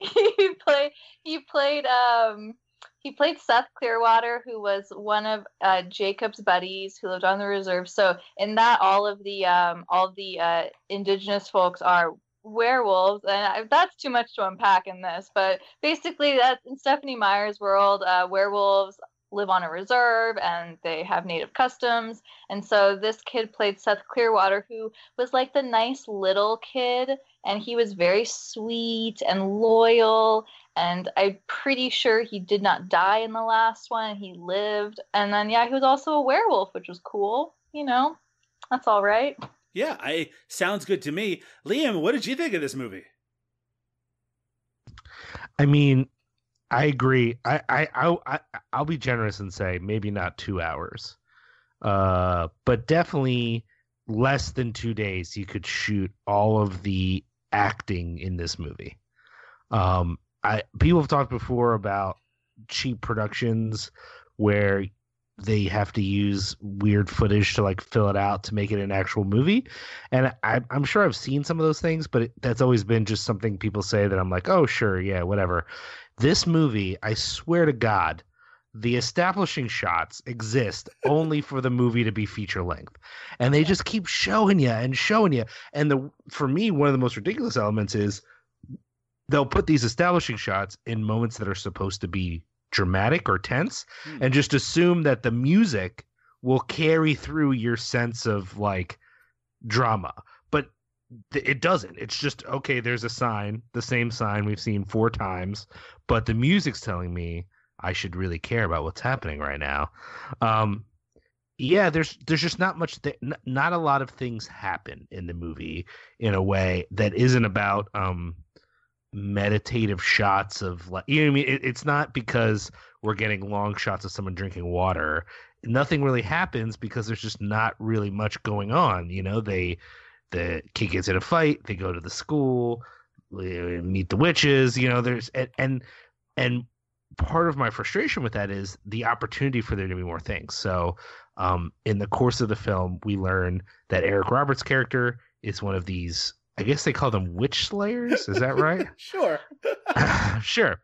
he played. He played. Um, he played Seth Clearwater, who was one of uh, Jacob's buddies who lived on the reserve. So in that, all of the um, all of the uh, indigenous folks are werewolves, and I, that's too much to unpack in this. But basically, that's in Stephenie Meyer's world. Uh, werewolves live on a reserve and they have native customs. And so this kid played Seth Clearwater, who was like the nice little kid, and he was very sweet and loyal. And I'm pretty sure he did not die in the last one. He lived. And then, yeah, he was also a werewolf, which was cool. You know, that's all right. Yeah, I sounds good to me. Liam, what did you think of this movie? I mean, I agree. I I I, I'll be generous and say maybe not two hours, uh, but definitely less than two days. You could shoot all of the acting in this movie. Um, I people have talked before about cheap productions where they have to use weird footage to like fill it out to make it an actual movie. And I, am sure I've seen some of those things, but it, that's always been just something people say that I'm like, oh, sure, yeah, whatever. This movie, I swear to God, the establishing shots exist only for the movie to be feature length. And they just keep showing you and showing you. And the for me, one of the most ridiculous elements is they'll put these establishing shots in moments that are supposed to be dramatic or tense hmm. and just assume that the music will carry through your sense of like drama it doesn't. It's just okay. There's a sign, the same sign we've seen four times, but the music's telling me I should really care about what's happening right now. Um, yeah, there's there's just not much. Th- not a lot of things happen in the movie in a way that isn't about um, meditative shots of like you know I mean. It, it's not because we're getting long shots of someone drinking water. Nothing really happens because there's just not really much going on. You know, they the kid gets in a fight. They go to the school, meet the witches. You know, there's and and, and part of my frustration with that is the opportunity for there to be more things. So, um, in the course of the film, we learn that Eric Roberts' character is one of these. I guess they call them witch slayers. Is that right? [laughs] sure. [laughs] sure.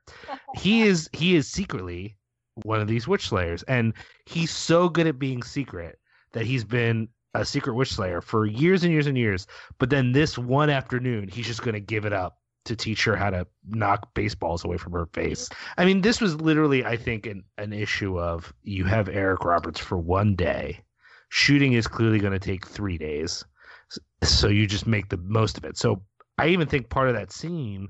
He is. He is secretly one of these witch slayers, and he's so good at being secret that he's been a secret witch slayer for years and years and years. But then this one afternoon, he's just going to give it up to teach her how to knock baseballs away from her face. I mean, this was literally, I think, an, an issue of you have Eric Roberts for one day. Shooting is clearly going to take three days. So you just make the most of it. So I even think part of that scene,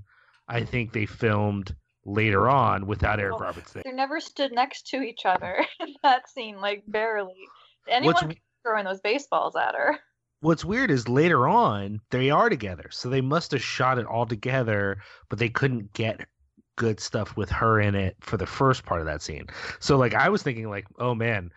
I think they filmed later on without Eric Roberts there. They never stood next to each other [laughs] in that scene, like barely. Anyone What's, throwing those baseballs at her. [laughs] What's weird is later on they are together, so they must have shot it all together, but they couldn't get good stuff with her in it for the first part of that scene. So like I was thinking like, oh man,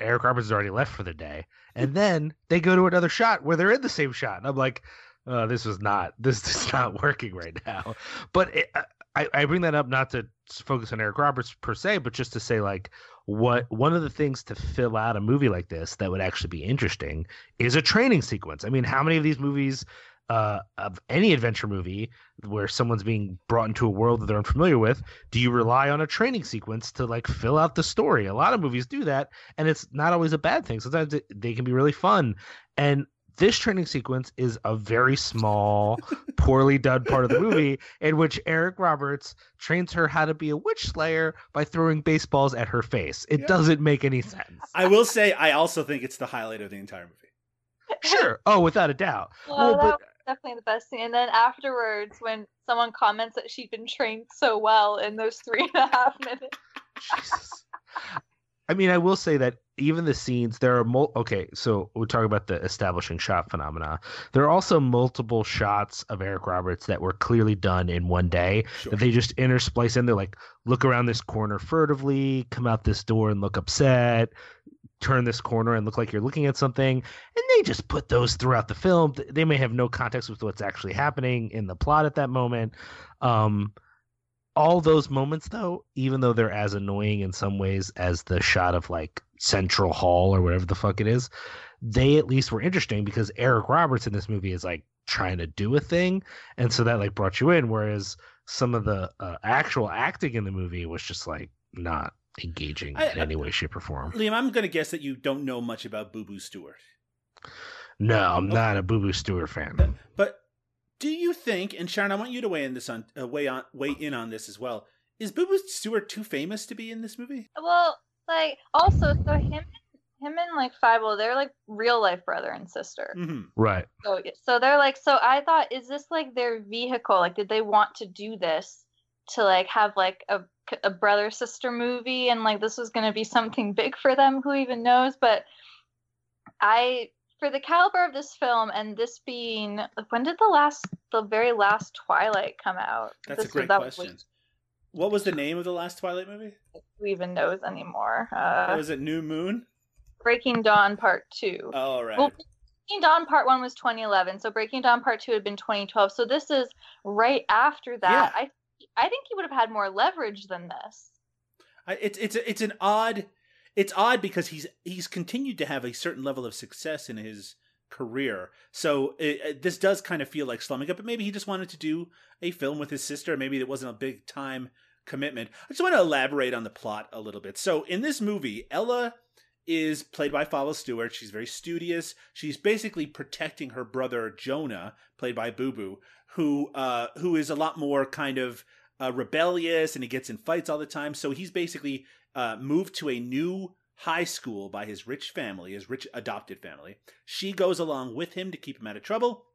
Eric Roberts has already left for the day, and then they go to another shot where they're in the same shot, and I'm like, oh, this was not [laughs] this is not working right now. But it, I I bring that up not to focus on Eric Roberts per se, but just to say like what one of the things to fill out a movie like this that would actually be interesting is a training sequence. I mean, how many of these movies uh, of any adventure movie where someone's being brought into a world that they're unfamiliar with, do you rely on a training sequence to like fill out the story? A lot of movies do that, and it's not always a bad thing. Sometimes it, they can be really fun. And this training sequence is a very small, poorly done part of the movie in which Eric Roberts trains her how to be a witch slayer by throwing baseballs at her face. It Yeah. doesn't make any sense. I will say, I also think it's the highlight of the entire movie. Sure. Oh, without a doubt. Well, Well, that but- was definitely the best scene. And then afterwards, when someone comments that she'd been trained so well in those three and a half minutes. Jesus. I mean, I will say that even the scenes there are mul- okay. So we're talking about the establishing shot phenomena. There are also multiple shots of Eric Roberts that were clearly done in one day Sure. that they just intersplice in. They're like, look around this corner furtively, come out this door and look upset, turn this corner and look like you're looking at something, and they just put those throughout the film. They may have no context with what's actually happening in the plot at that moment. Um, all those moments though even though they're as annoying in some ways as the shot of like central hall or whatever the fuck it is they at least were interesting because eric roberts in this movie is like trying to do a thing and so that like brought you in whereas some of the uh, actual acting in the movie was just like not engaging I- in any way shape or form Liam, I'm going to guess that you don't know much about Boo Boo Stewart. no i'm Okay. not a boo boo stewart fan But do you think, and Siân, I want you to weigh in this on uh, weigh on weigh in on this as well. Is Boo Boo Stewart too famous to be in this movie? Well, like also, so him, him and like Five they're like real life brother and sister. hmm right So, so they're like, so I thought, is this like their vehicle? Like, did they want to do this to like have like a, a brother sister movie and like this was going to be something big for them? Who even knows? But I, for the caliber of this film and this being, when did the last, the very last Twilight come out? That's this a great that was, question. What was the name of the last Twilight movie? who even knows anymore? Uh, was it New Moon? Breaking Dawn Part Two. Oh, all right. Well, Breaking Dawn Part One was 2011, so Breaking Dawn Part Two had been 2012. So this is right after that. I I think he would have had more leverage than this. I, it's it's it's an odd it's odd because he's he's continued to have a certain level of success in his career. So it, it- this does kind of feel like slumming up, but maybe he just wanted to do a film with his sister. Maybe it wasn't a big time commitment. I just want to elaborate on the plot a little bit. So in this movie, Ella is played by Fivel Stewart. She's very studious. She's basically protecting her brother Jonah, played by Boo Boo, who uh, who is a lot more kind of uh, rebellious and he gets in fights all the time. So he's basically uh, moved to a new high school by his rich family, his rich adopted family. She goes along with him to keep him out of trouble.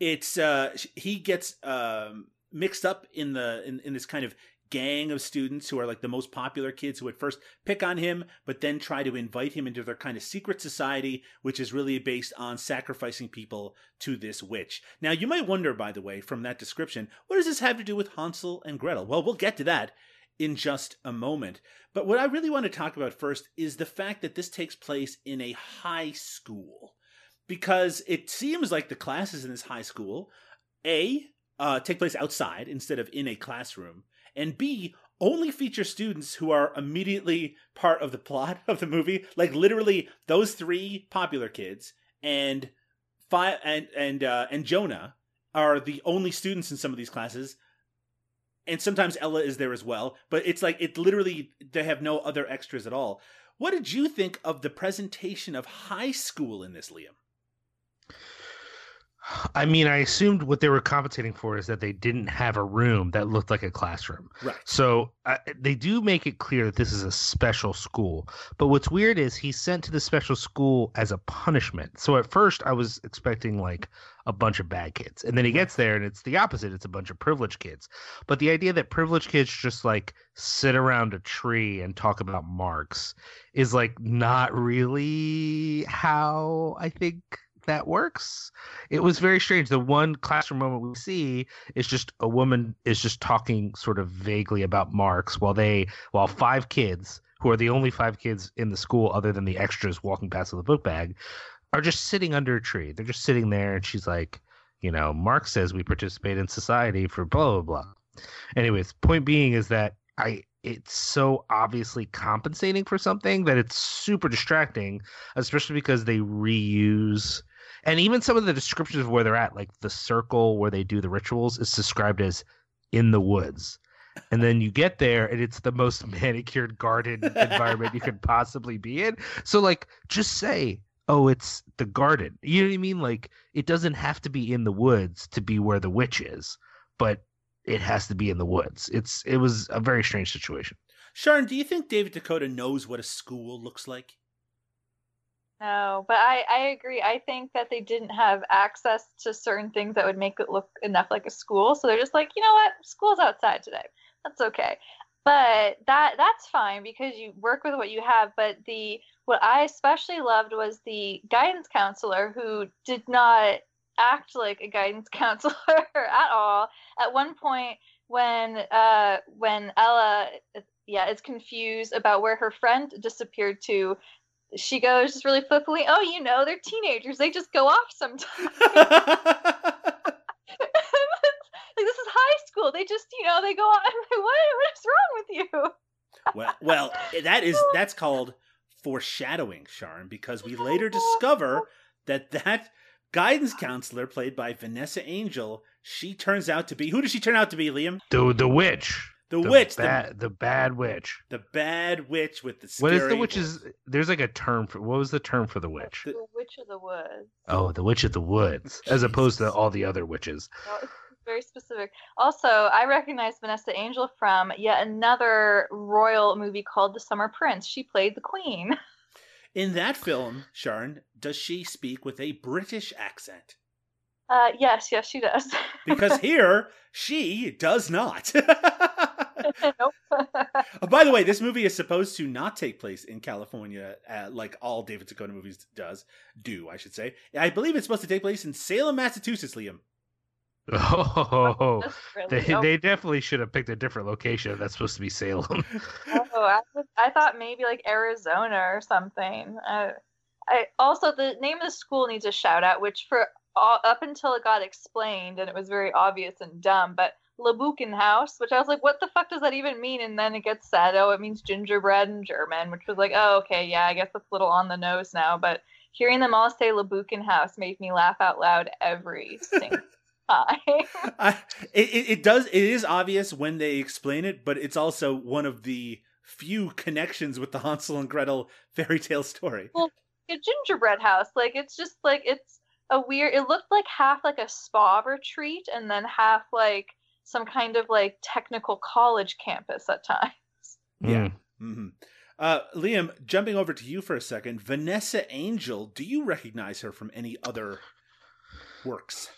It's uh, he gets um, mixed up in the in, in this kind of gang of students who are like the most popular kids who at first pick on him, but then try to invite him into their kind of secret society, which is really based on sacrificing people to this witch. Now, you might wonder, by the way, from that description, what does this have to do with Hansel and Gretel? Well, we'll get to that in just a moment. But what I really want to talk about first is the fact that this takes place in a high school. Because it seems like the classes in this high school, A, uh, take place outside instead of in a classroom, and B, only feature students who are immediately part of the plot [laughs] of the movie. Like literally those three popular kids and five and and uh, and Jonah are the only students in some of these classes. And sometimes Ella is there as well, but it's like it literally they have no other extras at all. What did you think of the presentation of high school in this, Liam? I mean, I assumed what they were compensating for is that they didn't have a room that looked like a classroom. Right. So uh, they do make it clear that this is a special school. But what's weird is he's sent to the special school as a punishment. So at first I was expecting like a bunch of bad kids. And then he gets there and it's the opposite. It's a bunch of privileged kids. But the idea that privileged kids just like sit around a tree and talk about Marx is like not really how I think that works. It was very strange. The one classroom moment we see is just a woman is just talking sort of vaguely about Marx while they while five kids who are the only five kids in the school other than the extras walking past with a book bag are just sitting under a tree. They're just sitting there and she's like, you know, Marx says we participate in society for blah blah blah. Anyways, point being is that I it's so obviously compensating for something that it's super distracting, especially because they reuse and even some of the descriptions of where they're at, like the circle where they do the rituals, is described as in the woods. And then you get there, and it's the most [laughs] manicured garden [laughs] environment you could possibly be in. So, like, just say, oh, it's the garden. You know what I mean? Like it doesn't have to be in the woods to be where the witch is, but it has to be in the woods. It's it was a very strange situation. Siân, do you think David DeCoteau knows what a school looks like? No, but I, I agree. I think that they didn't have access to certain things that would make it look enough like a school. So they're just like, you know what? School's outside today. That's okay. But that that's fine because you work with what you have. But the what I especially loved was the guidance counselor who did not act like a guidance [laughs] counselor at all. At one point, when uh, when Ella yeah is confused about where her friend disappeared to, she goes just really flippantly, "Oh, you know, they're teenagers. They just go off sometimes." [laughs] [laughs] like this is high school. They just you know they go off. [laughs] I'm like, what what is wrong with you? well, well, eh, that is [laughs] that's called foreshadowing, Siân, because we oh, later oh, discover oh. that that guidance counselor played by Vanessa Angel, she turns out to be who does she turn out to be, Liam? The the witch. The, witch, bad, the, the bad witch. the bad witch with the What scary is the witch's? voice. There's like a term for. What was the term for the witch? The- The Witch of the Woods. Oh, the witch of the woods, as opposed to all the other witches. Very specific. Also, I recognize Vanessa Angel from yet another royal movie called The Summer Prince. She played the queen. [laughs] In that film, Siân, does she speak with a British accent? Uh, yes, yes, she does. [laughs] Because here she does not. [laughs] nope. Oh, by the way, this movie is supposed to not take place in California, uh, like all David DeCoteau movies does do, I should say. I believe it's supposed to take place in Salem, Massachusetts, Liam. Oh, really- they oh, they definitely should have picked a different location that's supposed to be Salem. [laughs] oh, I, was- I thought maybe like Arizona or something. Uh, I also the name of the school needs a shout out, which for all, up until it got explained and it was very obvious and dumb, but Lebkuchen House, which I was like, what the fuck does that even mean? And then it gets said, oh, it means gingerbread in German, which was like, oh, okay, yeah, I guess that's a little on the nose now. But hearing them all say Lebkuchen House made me laugh out loud every single time. I, it, it it does. It is obvious when they explain it, but it's also one of the few connections with the Hansel and Gretel fairy tale story. Well, a gingerbread house. Like it's just like it's a weird. It looked like half like a spa retreat and then half like some kind of like technical college campus at times. Yeah. Mm. hmm Uh, Liam, jumping over to you for a second, Vanessa Angel. Do you recognize her from any other works?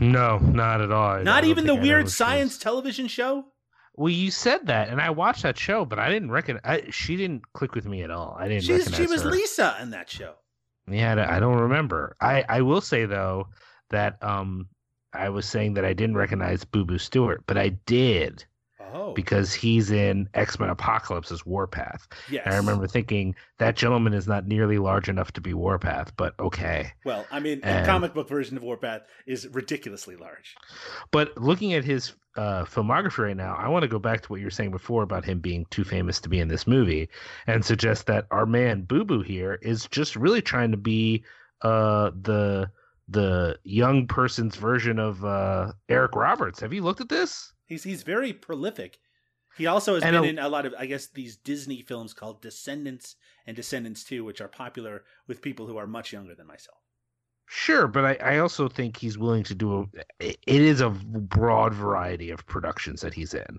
No, not at all. I- Not even the think I know weird science television show. Well, you said that, and I watched that show, but I didn't reckon. I, she didn't click with me at all. I didn't. She's, recognize she was her. Lisa in that show. Yeah, I don't- I don't remember. I I will say though that um I was saying that I didn't recognize Boo Boo Stewart, but I did Oh, because he's in X Men Apocalypse as Warpath. yes. And I remember thinking that gentleman is not nearly large enough to be Warpath, but okay. Well, I mean, the comic book version of Warpath is ridiculously large. But looking at his uh, filmography right now, I want to go back to what you were saying before about him being too famous to be in this movie, and suggest that our man Boo Boo here is just really trying to be uh, the the young person's version of uh, Eric Roberts. Have you looked at this? He's he's very prolific. He also has And been a- in a lot of, I guess, these Disney films called Descendants and Descendants 2, which are popular with people who are much younger than myself. Sure, but I, I also think he's willing to do a. It is a broad variety of productions that he's in,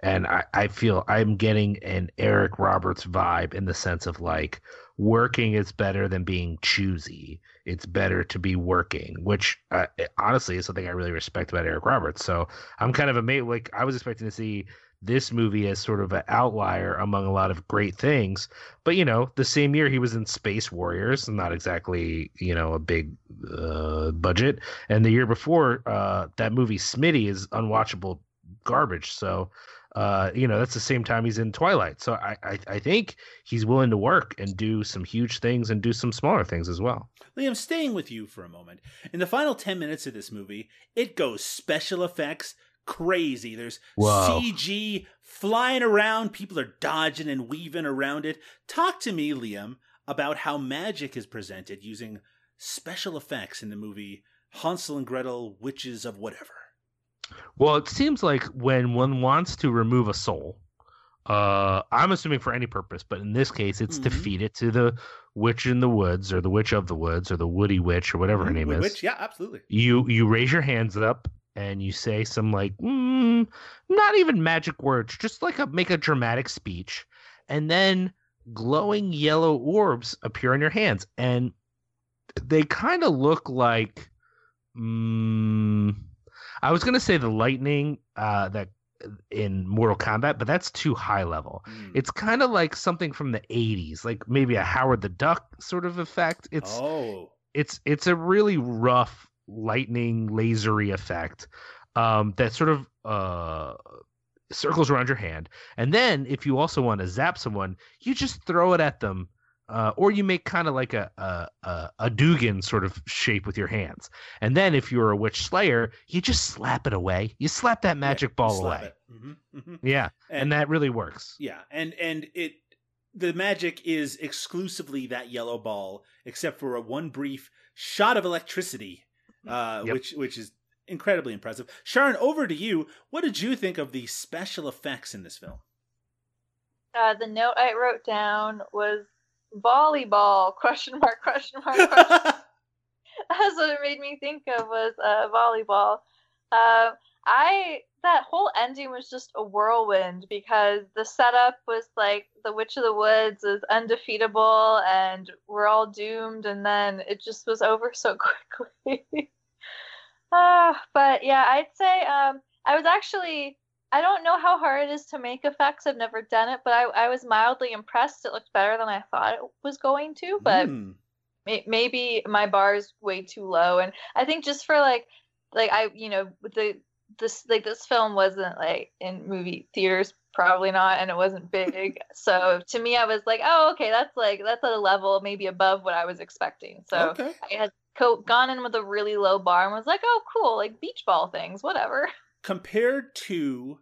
and I, I feel I'm getting an Eric Roberts vibe in the sense of like working is better than being choosy. It's better to be working, which uh, honestly is something I really respect about Eric Roberts. So I'm kind of amazed. Like I was expecting to see this movie as sort of an outlier among a lot of great things. But you know, the same year he was in Space Warriors, not exactly you know a big uh, budget, and the year before uh, that movie Smitty is unwatchable garbage. So. Uh, you know that's the same time he's in Twilight, so I, I I think he's willing to work and do some huge things and do some smaller things as well. Liam, staying with you for a moment. In the final 10 minutes of this movie, it goes special effects crazy. There's Whoa. CG flying around, people are dodging and weaving around it. Talk to me, Liam, about how magic is presented using special effects in the movie Hansel and Gretel, Witches of Whatever. Well, it seems like when one wants to remove a soul, Uh, I'm assuming for any purpose, but in this case, it's to Mhm. feed it to the witch in the woods, or the witch of the woods, or the woody witch, or whatever her name is. Which, yeah, absolutely. You you raise your hands up and you say some like mm, not even magic words, just like a make a dramatic speech, and then glowing yellow orbs appear on your hands, and they kind of look like. Mm, I was gonna say the lightning uh, that in Mortal Kombat, but that's too high level. Mm. It's kind of like something from the '80s, like maybe a Howard the Duck sort of effect. It's oh, it's it's a really rough lightning lasery effect um, that sort of uh, circles around your hand, and then if you also want to zap someone, you just throw it at them. Uh, or you make kind of like a, a a a Dugan sort of shape with your hands, and then if you're a witch slayer, you just slap it away. You slap that magic ball away. it. Mhm, mhm. Yeah, and, that really works. Yeah, and and it the magic is exclusively that yellow ball, except for a one brief shot of electricity, uh, Yep. which which is incredibly impressive. Siân, over to you. What did you think of the special effects in this film? Uh, the note I wrote down was volleyball [laughs] question mark question mark question. [laughs] That's what it made me think of was uh, volleyball. Um, I that whole ending was just a whirlwind because the setup was like the Witch of the Woods is undefeatable and we're all doomed, and then it just was over so [laughs] quickly. uh, but yeah, I'd say um, I was actually I don't know how hard it is to make effects. I've never done it, but I, I was mildly impressed. It looked better than I thought it was going to, but Mm. may- maybe my bar is way too low and i think just for like like i you know the this like this film wasn't like in movie theaters probably not and it wasn't big [laughs] so to me i was like oh okay that's like that's at a level maybe above what i was expecting so okay. i had co- gone in with a really low bar and was like oh cool like beach ball things whatever [laughs] Compared to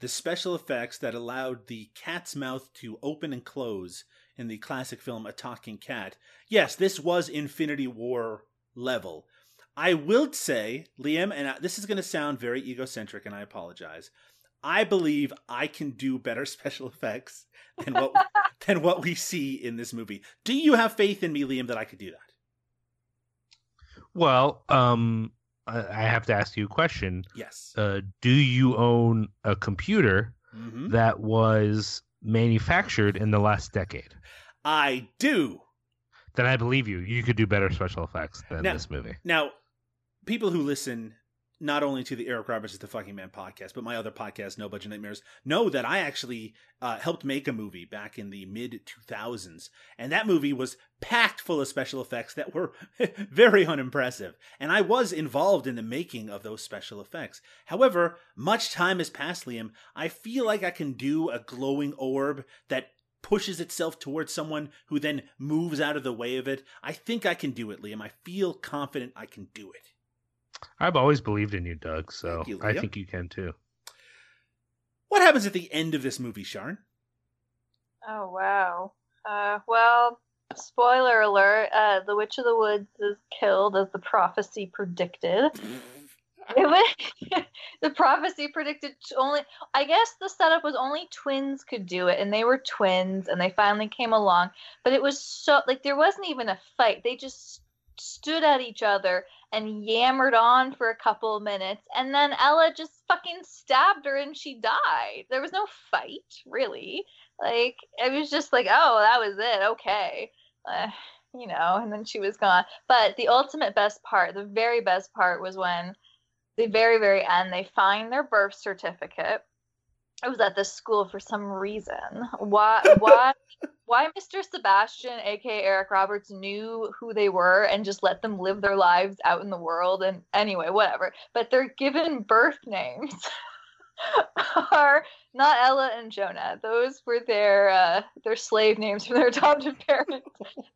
the special effects that allowed the cat's mouth to open and close in the classic film A Talking Cat, yes, this was Infinity War level. I will say, Liam, and I- this is going to sound very egocentric, and I apologize. I believe I can do better [laughs] special effects than what [laughs] than what we see in this movie. Do you have faith in me, Liam, that I could do that? Well, um, I have to ask you a question. Yes. Uh, do you own a computer hmm that was manufactured in the last decade? I do. Then I believe you. You could do better special effects than Now- this movie. Now, people who listen not only to the Eric Roberts is the Fucking Man podcast, but my other podcast, No Budget Nightmares, know that I actually uh, helped make a movie back in the mid 2000s. And that movie was packed full of special effects that were [laughs] very unimpressive. And I was involved in the making of those special effects. However, much time has passed, Liam. I feel like I can do a glowing orb that pushes itself towards someone who then moves out of the way of it. I think I can do it, Liam. I feel confident I can do it. I've always believed in you, Doug. So you, I think you can too. What happens at the end of this movie, Siân? Oh wow. Uh, well, spoiler alert: uh, the Witch of the Woods is killed as the prophecy predicted. [laughs] It was, [laughs] the prophecy predicted only. I guess the setup was only twins could do it, and they were twins, and they finally came along. But it was so like there wasn't even a fight. They just stood at each other and yammered on for a couple minutes, and then Ella just fucking stabbed her, and she died. There was no fight, really. Like it was just like, oh, that was it. Okay. Uh, you know, and then she was gone. But the ultimate best part, the very best part was when the very, very end, they find their birth certificate. It was at this school for some reason. Why why [laughs] why Mr. Sebastian, aka Eric Roberts, knew who they were and just let them live their lives out in the world and anyway, whatever. But their given birth names [laughs] are not Ella and Jonah. Those were their uh, their slave names from their adopted [laughs] parents.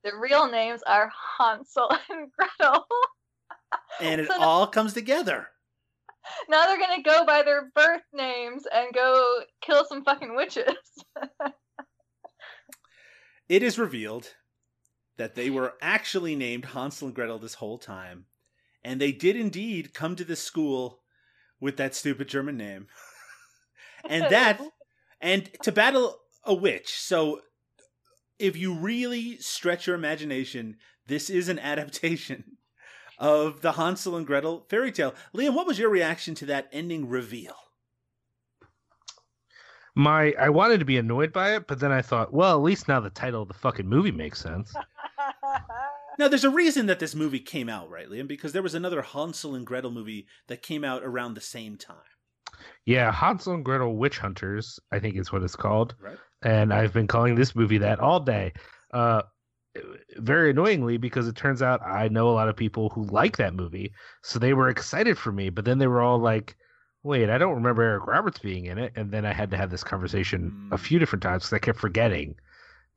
their real names are Hansel and Gretel. And it So all comes together. [laughs] now they're gonna go by their birth names and go kill some fucking witches. [laughs] It is revealed that they were actually named Hansel and Gretel this whole time, and they did indeed come to this school with that stupid German name. [laughs] and that and to battle a witch. So, if you really stretch your imagination, this is an adaptation of the Hansel and Gretel fairy tale. Liam, what was your reaction to that ending reveal? My I wanted to be annoyed by it, but then I thought, well, at least now the title of the fucking movie makes sense. [laughs] Now, there's a reason that this movie came out, right, Liam? Because there was another Hansel and Gretel movie that came out around the same time. Yeah, Hansel and Gretel Witch Hunters, I think is what it's called. Right. And I've been calling this movie that all day. Uh, very annoyingly, because it turns out I know a lot of people who like that movie. So they were excited for me, but then they were all like, wait, I don't remember Eric Roberts being in it. And then I had to have this conversation a Mm. few different times because I kept forgetting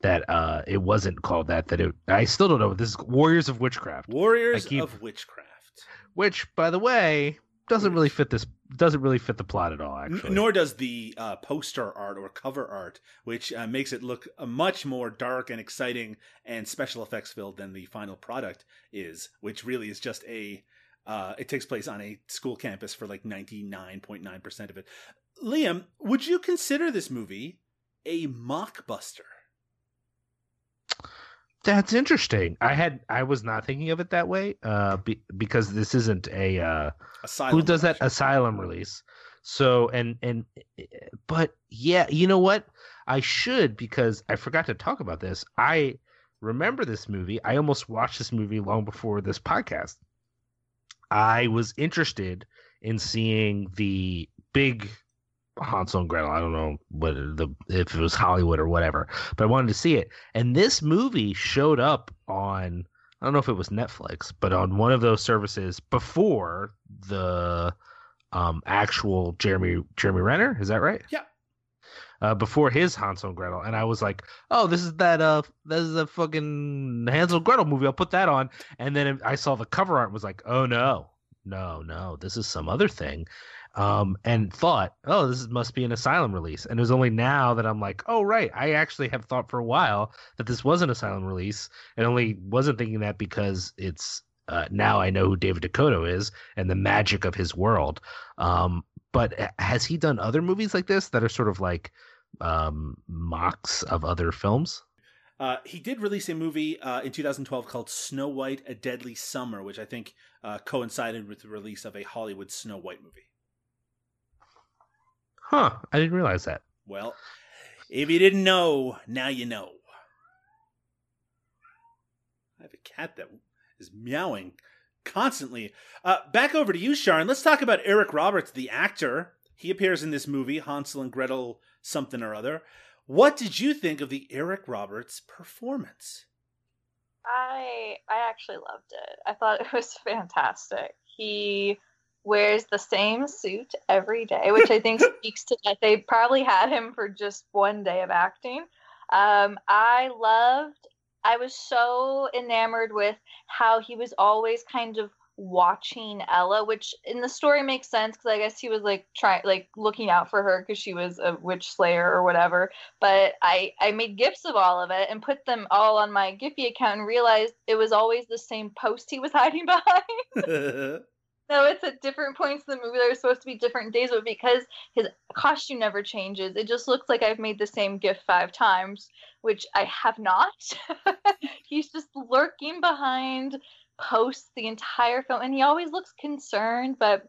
that uh, it wasn't called that. That it, I still don't know. This is Warriors of Witchcraft, Warriors keep- of Witchcraft. which, by the way, doesn't really fit this. Doesn't really fit the plot at all. Actually, nor does the uh, poster art or cover art, which uh, makes it look uh, much more dark and exciting and special effects filled than the final product is, which really is just a. Uh, it takes place on a school campus for like ninety nine point nine percent of it. Liam, would you consider this movie a mockbuster? That's interesting. I had I was not thinking of it that way, uh, be, because this isn't a uh, Asylum who does that release. asylum release. So and and but yeah, you know what? I should because I forgot to talk about this. I remember this movie. I almost watched this movie long before this podcast. I was interested in seeing the big Hansel and Gretel. I don't know what the if it was Hollywood or whatever, but I wanted to see it. And this movie showed up on I don't know if it was Netflix, but on one of those services before the um actual Jeremy Jeremy Renner. Is that right? Yeah. Uh, before his Hansel and Gretel, and I was like, "Oh, this is that uh, this is a fucking Hansel and Gretel movie. I'll put that on." And then I saw the cover art and was like, "Oh no, no, no, this is some other thing." Um, and thought, oh, this must be an asylum release. And it was only now that I'm like, oh, right. I actually have thought for a while that this was an asylum release, and only wasn't thinking that because it's uh, now I know who David DeCoteau is and the magic of his world. Um, but has he done other movies like this that are sort of like um, mocks of other films? Uh, he did release a movie uh, in 2012 called Snow White: A Deadly Summer, which I think uh, coincided with the release of a Hollywood Snow White movie. Huh? I didn't realize that. Well, if you didn't know, now you know. I have a cat that is meowing constantly. Uh, back over to you, Siân. Let's talk about Eric Roberts, the actor. He appears in this movie, Hansel and Gretel, something or other. What did you think of the Eric Roberts performance? I I actually loved it. I thought it was [laughs] fantastic. He wears the same suit every day, which I think [laughs] speaks to that they probably had him for just one day of acting. Um, I loved. I was so enamored with how he was always kind of watching Ella, which in the story makes sense because I guess he was like trying, like looking out for her because she was a witch slayer or whatever but I I made gifs of all of it and put them all on my Giphy account and realized it was always the same post he was hiding [laughs] behind. [laughs] no, it's at different points in the movie. There were supposed to be different days, but because his costume never changes, it just looks like I've made the same gif five times, which I have not. [laughs] He's just lurking behind posts the entire film, and he always looks concerned, but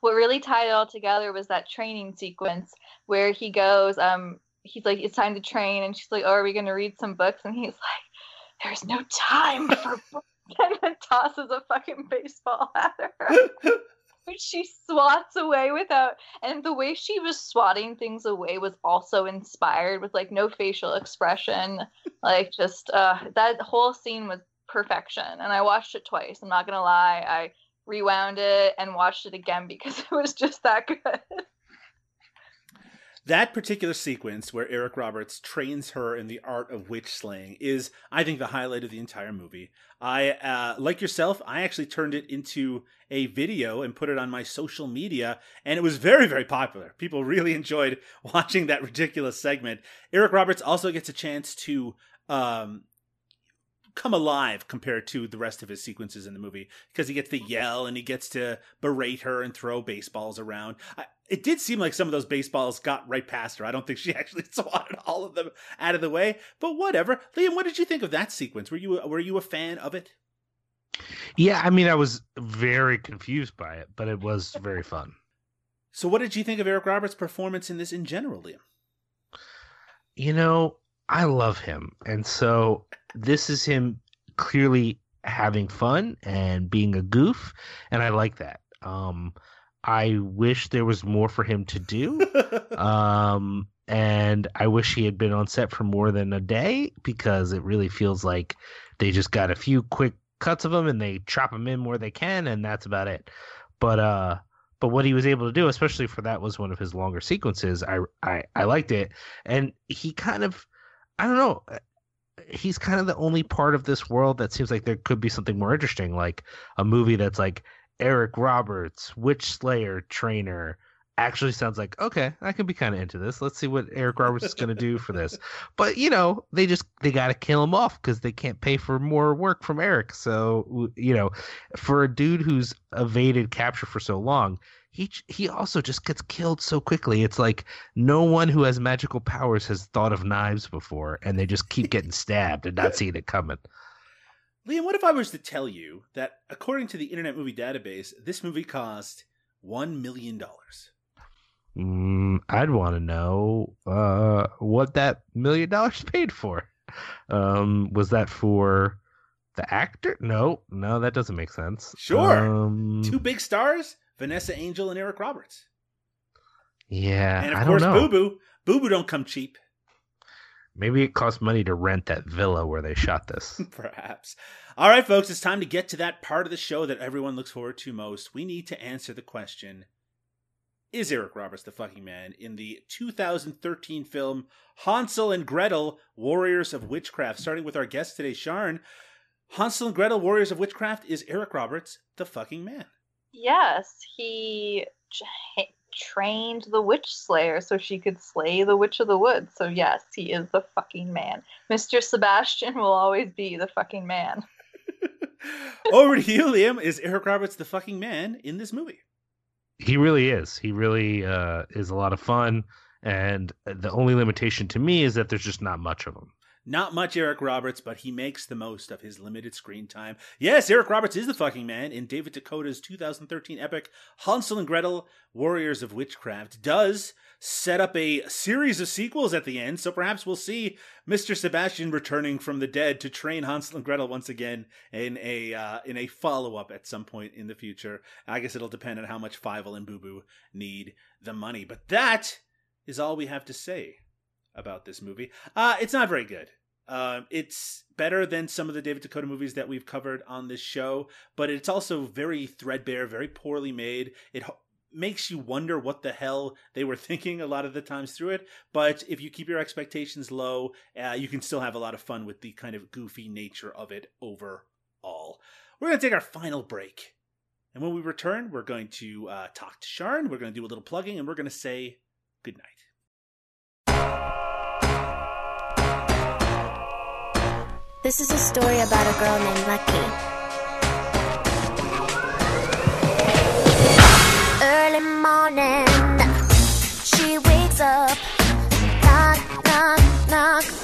what really tied it all together was that training sequence where he goes, um, he's like, it's time to train, and she's like, oh, are we gonna read some books? And he's like, there's no time for books, [laughs] and then tosses a fucking baseball [laughs] at her. [laughs] Which she swats away without, and the way she was swatting things away was also inspired with like no facial expression, like just uh, that whole scene was perfection. And I watched it twice. I'm not gonna lie, I rewound it and watched it again because it was just that good. That particular sequence where Eric Roberts trains her in the art of witch slaying is, I think, the highlight of the entire movie. I, uh, like yourself, I actually turned it into a video and put it on my social media, and it was very, very popular. People really [laughs] enjoyed watching that ridiculous segment. Eric Roberts also gets a chance to um, come alive compared to the rest of his sequences in the movie because he gets to mm-hmm. yell and he gets to berate her and throw baseballs around. I, it did seem like some of those baseballs got right past her. I don't think she [laughs] actually swatted all of them out of the way, but whatever. Liam, what did you think of that sequence? Were you were you a fan of it? Yeah, I mean, I was very confused by it, but it was very fun. So, what did you think of Eric Roberts' performance in this in general, Liam? You know, I love him. And so this is him clearly having fun and being a goof. And I like that. Um, I wish there was more for him to do. [laughs] um, and I wish he had been on set for more than a day because it really feels like they just got a few quick cuts of him and they chop him in where they can, and that's about it. But uh, but what he was able to do, especially for that was one of his longer sequences, I I, I liked it, and he kind of, I don't know, he's kind of the only part of this world that seems like there could be something more interesting, like a movie that's like Eric Roberts, Witch Slayer trainer, actually sounds like okay i can be kind of into this. Let's see what eric roberts is going to do for this. But you know they just they got to kill him off because they can't pay for more work from eric. So you know for a dude who's evaded capture for so long he he also just gets killed so quickly it's like no one who has magical powers has thought of knives before and they just keep getting stabbed and not seeing it coming [laughs] liam what if i was to tell you that according to the internet movie database this movie cost one million dollars Mm, I'd want to know uh, what that million dollars [laughs] paid for. Um, was that for the actor? No, no, that doesn't make sense. Sure. Um, Two big stars, Vanessa Angel and Eric Roberts. Yeah, And of I course, don't know. Boo Boo. Boo Boo don't come cheap, [laughs] Maybe it cost money to rent that villa where they shot this. [laughs] perhaps. All right, folks, it's time to get to that part of the show that everyone looks forward to most. We need to answer the question Is Eric Roberts the fucking man in the 2013 film Hansel and Gretel Warriors of Witchcraft? Starting with our guest today, Sharn. Hansel and Gretel Warriors of Witchcraft is Eric Roberts the fucking man? Yes, he tra- trained the witch slayer so she could slay the witch of the woods. So yes, he is the fucking man. Mr. Sebastian will always be the fucking man. Over to you, Liam. Is Eric Roberts the fucking man in this movie? He really is. He really uh, is a lot of fun. And the only limitation to me is that there's just not much of him. Not much Eric Roberts, but he makes the most of his limited screen time. Yes, Eric Roberts is the fucking man in David DeCoteau's 2013 epic Hansel and Gretel Warriors of Witchcraft. Does set up a series of sequels at the end, so perhaps we'll see Mr. Sebastian returning from the dead to train Hansel and Gretel once again in a uh, in a follow up at some point in the future. I guess it'll depend on how much Fivel and Boo Boo need the money. But that is all we have to say about this movie. Uh, it's not very good. Uh, it's better than some of the David DeCoteau movies that we've covered on this show, but it's also very threadbare, very poorly made. It ho- makes you wonder what the hell they were [laughs] thinking a lot of the times through it. But if you keep your expectations low, uh, you can still have a lot of fun with the kind of goofy nature of it overall. We're going to take our final break. And when we return, we're going to uh, talk to Sharn. We're going to do a little plugging, and we're going to say goodnight. This is a story about a girl named Lucky. Early morning, she wakes up, knock, knock, knock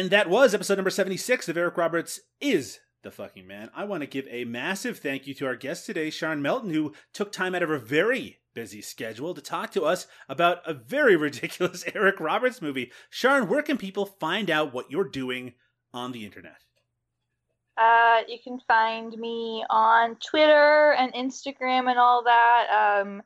And that was episode number 76 of Eric Roberts is the fucking man. I want to give a massive thank you to our guest today, Siân Melton, who took time out of her very busy schedule to talk to us about a very [laughs] ridiculous Eric Roberts movie. Siân, where can people find out what you're doing on the internet? Uh, you can find me on Twitter and Instagram and all that. Um,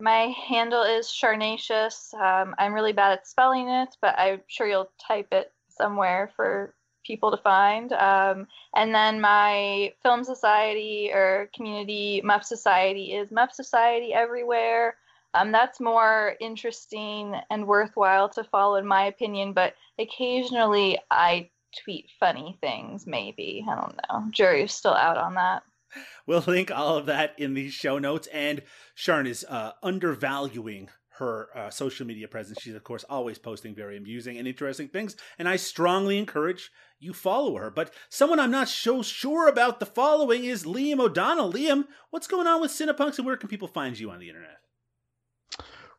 my handle is Sharnacious. Um, I'm really bad at spelling it, but I'm sure you'll type it somewhere for people to find. Um, and then my film society or community Muff Society is Muff Society everywhere. Um, that's more interesting and worthwhile to follow, in my opinion. But occasionally, I tweet funny things. Maybe I don't know. Jury's still out on that. We'll link all of that in the show notes. And Siân is uh, undervaluing her uh, social media presence. She's, of course, always posting very amusing and interesting things. And I strongly encourage you follow her. But someone I'm not so sure about the following is Liam O'Donnell. Liam, what's going on with Cinepunx and where can people find you on the internet?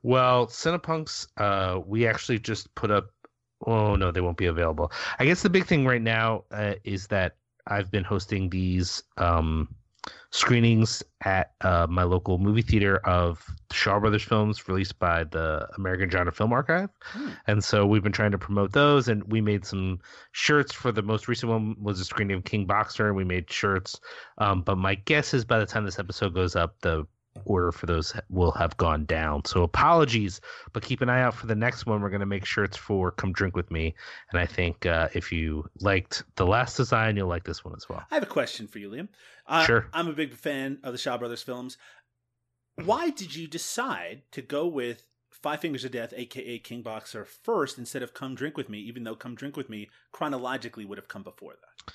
Well, Cinepunx, uh, we actually just put up. Oh no, they won't be available. I guess the big thing right now uh, is that I've been hosting these um, screenings at uh, my local movie theater of Shaw Brothers films released by the American Genre Film Archive, Hmm. and so we've been trying to promote those. And we made some shirts for the most recent one was a screening of King Boxer, and we made shirts. Um, but my guess is by the time this episode goes up, the order for those will have gone down. So apologies, but keep an eye out for the next one. We're going to make shirts for Come Drink With Me. And I think uh, if you liked the last design, you'll like this one as well. I have a question for you, Liam. Uh, Sure. I'm a big fan of the Shaw Brothers films. Why did you decide to go with Five Fingers of Death, aka King Boxer, first instead of Come Drink With Me, even though Come Drink With Me chronologically would have come before that?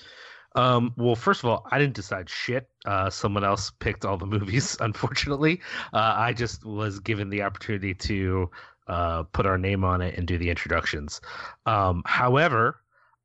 Um, well, first of all, I didn't decide shit. Uh, someone else picked all the [laughs] movies, unfortunately. Uh, I just was given the opportunity to uh, put our name on it and do the introductions. Um, however,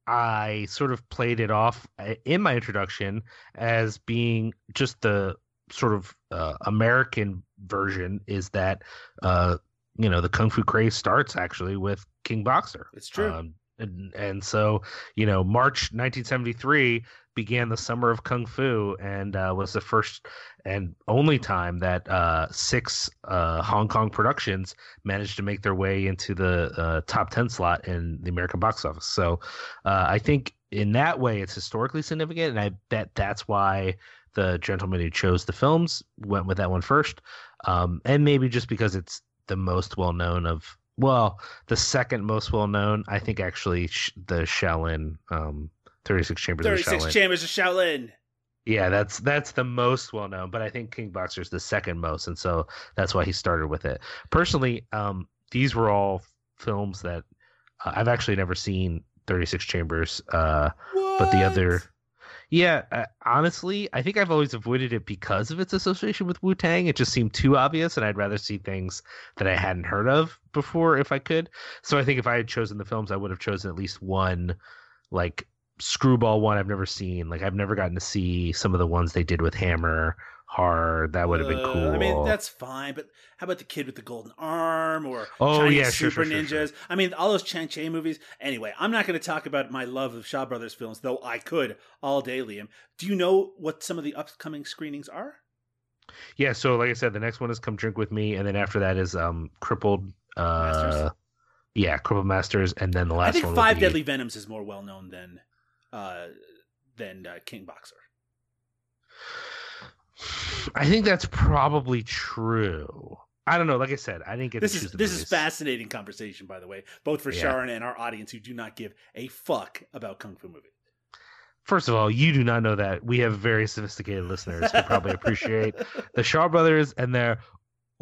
I sort of played it off uh, in my introduction as being just the sort of uh, American version is that, uh, you know, the Kung Fu craze starts actually with King Boxer. It's true. Um, and, and so, you know, March 1973 began the summer of kung fu and uh, was the first and only time that uh, six uh, Hong Kong productions managed to make their way into the uh, top 10 slot in the American box office. So uh, I think in that way it's historically significant, and I bet that's why the gentleman who chose the films went with that one first, um, and maybe just because it's the most well known of. Well, the second most well known, I think, actually, the Shaolin, um, Thirty Six Chambers of 36 Shaolin. Chambers of Shaolin. Yeah, that's that's the most well known, but I think King Boxer is the second most, and so that's why he started with it. Personally, um, these were all films that uh, I've actually never seen. Thirty Six Chambers, uh, but the other, yeah, uh, honestly, I think I've always avoided it because of its association with Wu Tang. It just seemed too obvious, and I'd rather see things that I hadn't heard of before if I could. So I think if I had chosen the films, I would have chosen at least one, like screwball one I've never seen. Like I've never gotten to see some of the ones they did with Hammer Hard. That would have been Uh, cool. I mean, that's fine, but how about the kid with the golden arm or Oh, Chinese yeah, sure, Super sure, sure, Ninjas? I mean, all those Chang Cheh movies. Anyway, I'm not going to talk about my love of Shaw Brothers films, though I could all day, Liam. Do you know what some of the upcoming screenings are? yeah. So like I said, the next one is Come Drink with Me, and then after that is um Crippled. Uh, Masters? Yeah, Crippled Masters, and then the last I think Five be- Deadly Venoms is more well known than uh, than uh, King Boxer. I think that's probably true. I don't know. Like I said, I didn't get This is this is fascinating conversation, by the way, both for Yeah. Siân and our audience who do not give a fuck about kung fu movies. First of all, you do not know that we have very sophisticated listeners who probably appreciate [laughs] the Shaw Brothers and their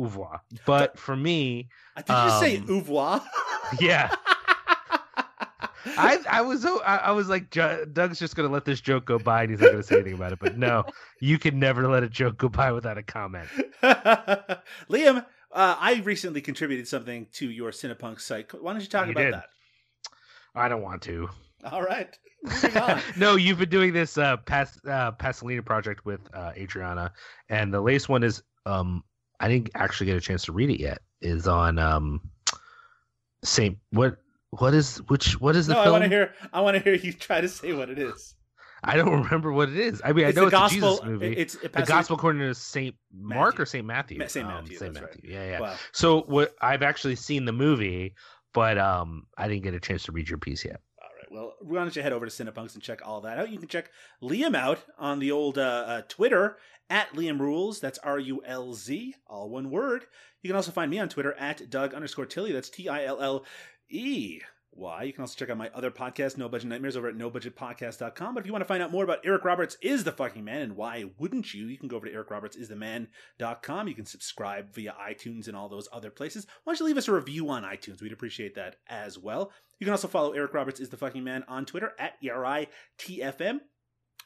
oeuvre. But for me, Did you say Um, ouvroir? yeah, [laughs] I I was I, I was like Doug's just gonna let this joke go by and he's not gonna say anything about it. But no, you can never let a joke go by without a comment. [laughs] Liam, uh, I recently contributed something to your Cinepunk site. Why don't you talk You about did. that? I don't want to. All right. [laughs] No, you've been doing this uh, Pas- uh Pasolini project with uh, Adriana, and the latest one is um I didn't actually get a chance to read it yet. Is on um Saint what what is which what is the no, I want to hear. I want to hear you try to say what it is. I don't [laughs] remember what it is. I mean, It's I know it's gospel. a Jesus movie. It's it the gospel according to Saint Mark Matthew. or Saint Matthew. Ma- Saint Um, Matthew, Saint that's right. Matthew. Yeah, yeah. Wow. So what I've actually seen the movie, but um I didn't get a chance to read your piece yet. All right. well, why don't you head over to Cinepunx and check all that out? You can check Liam out on the old uh, uh, Twitter at Liam Rules. That's R U L Z, all one word. You can also find me on Twitter at Doug underscore Tilley. That's T I L L E. Why? You can also check out my other podcast, No Budget Nightmares, over at nobudgetpodcast.com. But if you want to find out more about Eric Roberts is the fucking man and why wouldn't you, you can go over to ericrobertsistheman.com. You can subscribe via iTunes and all those other places. Why don't you leave us a review on iTunes? We'd appreciate that as well. You can also follow Eric Roberts is the fucking man on Twitter at ERITFM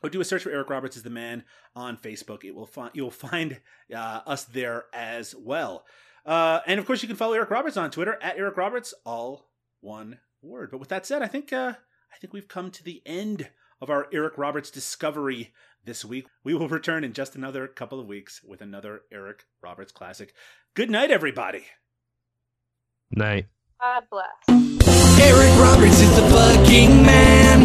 or do a search for Eric Roberts is the man on Facebook. It will find you'll find uh, us there as well. Uh, and of course, you can follow Eric Roberts on Twitter at Eric Roberts, all one word. But with that said, I think uh, I think we've come to the end of our Eric Roberts discovery this week. We will return in just another couple of weeks with another Eric Roberts classic. Good night, everybody. Night. God bless. Eric Roberts is the fucking man.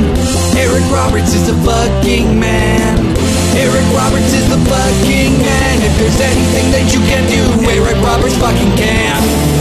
Eric Roberts is the fucking man. Eric Roberts is the fucking man. If there's anything that you can do, Eric Roberts fucking can.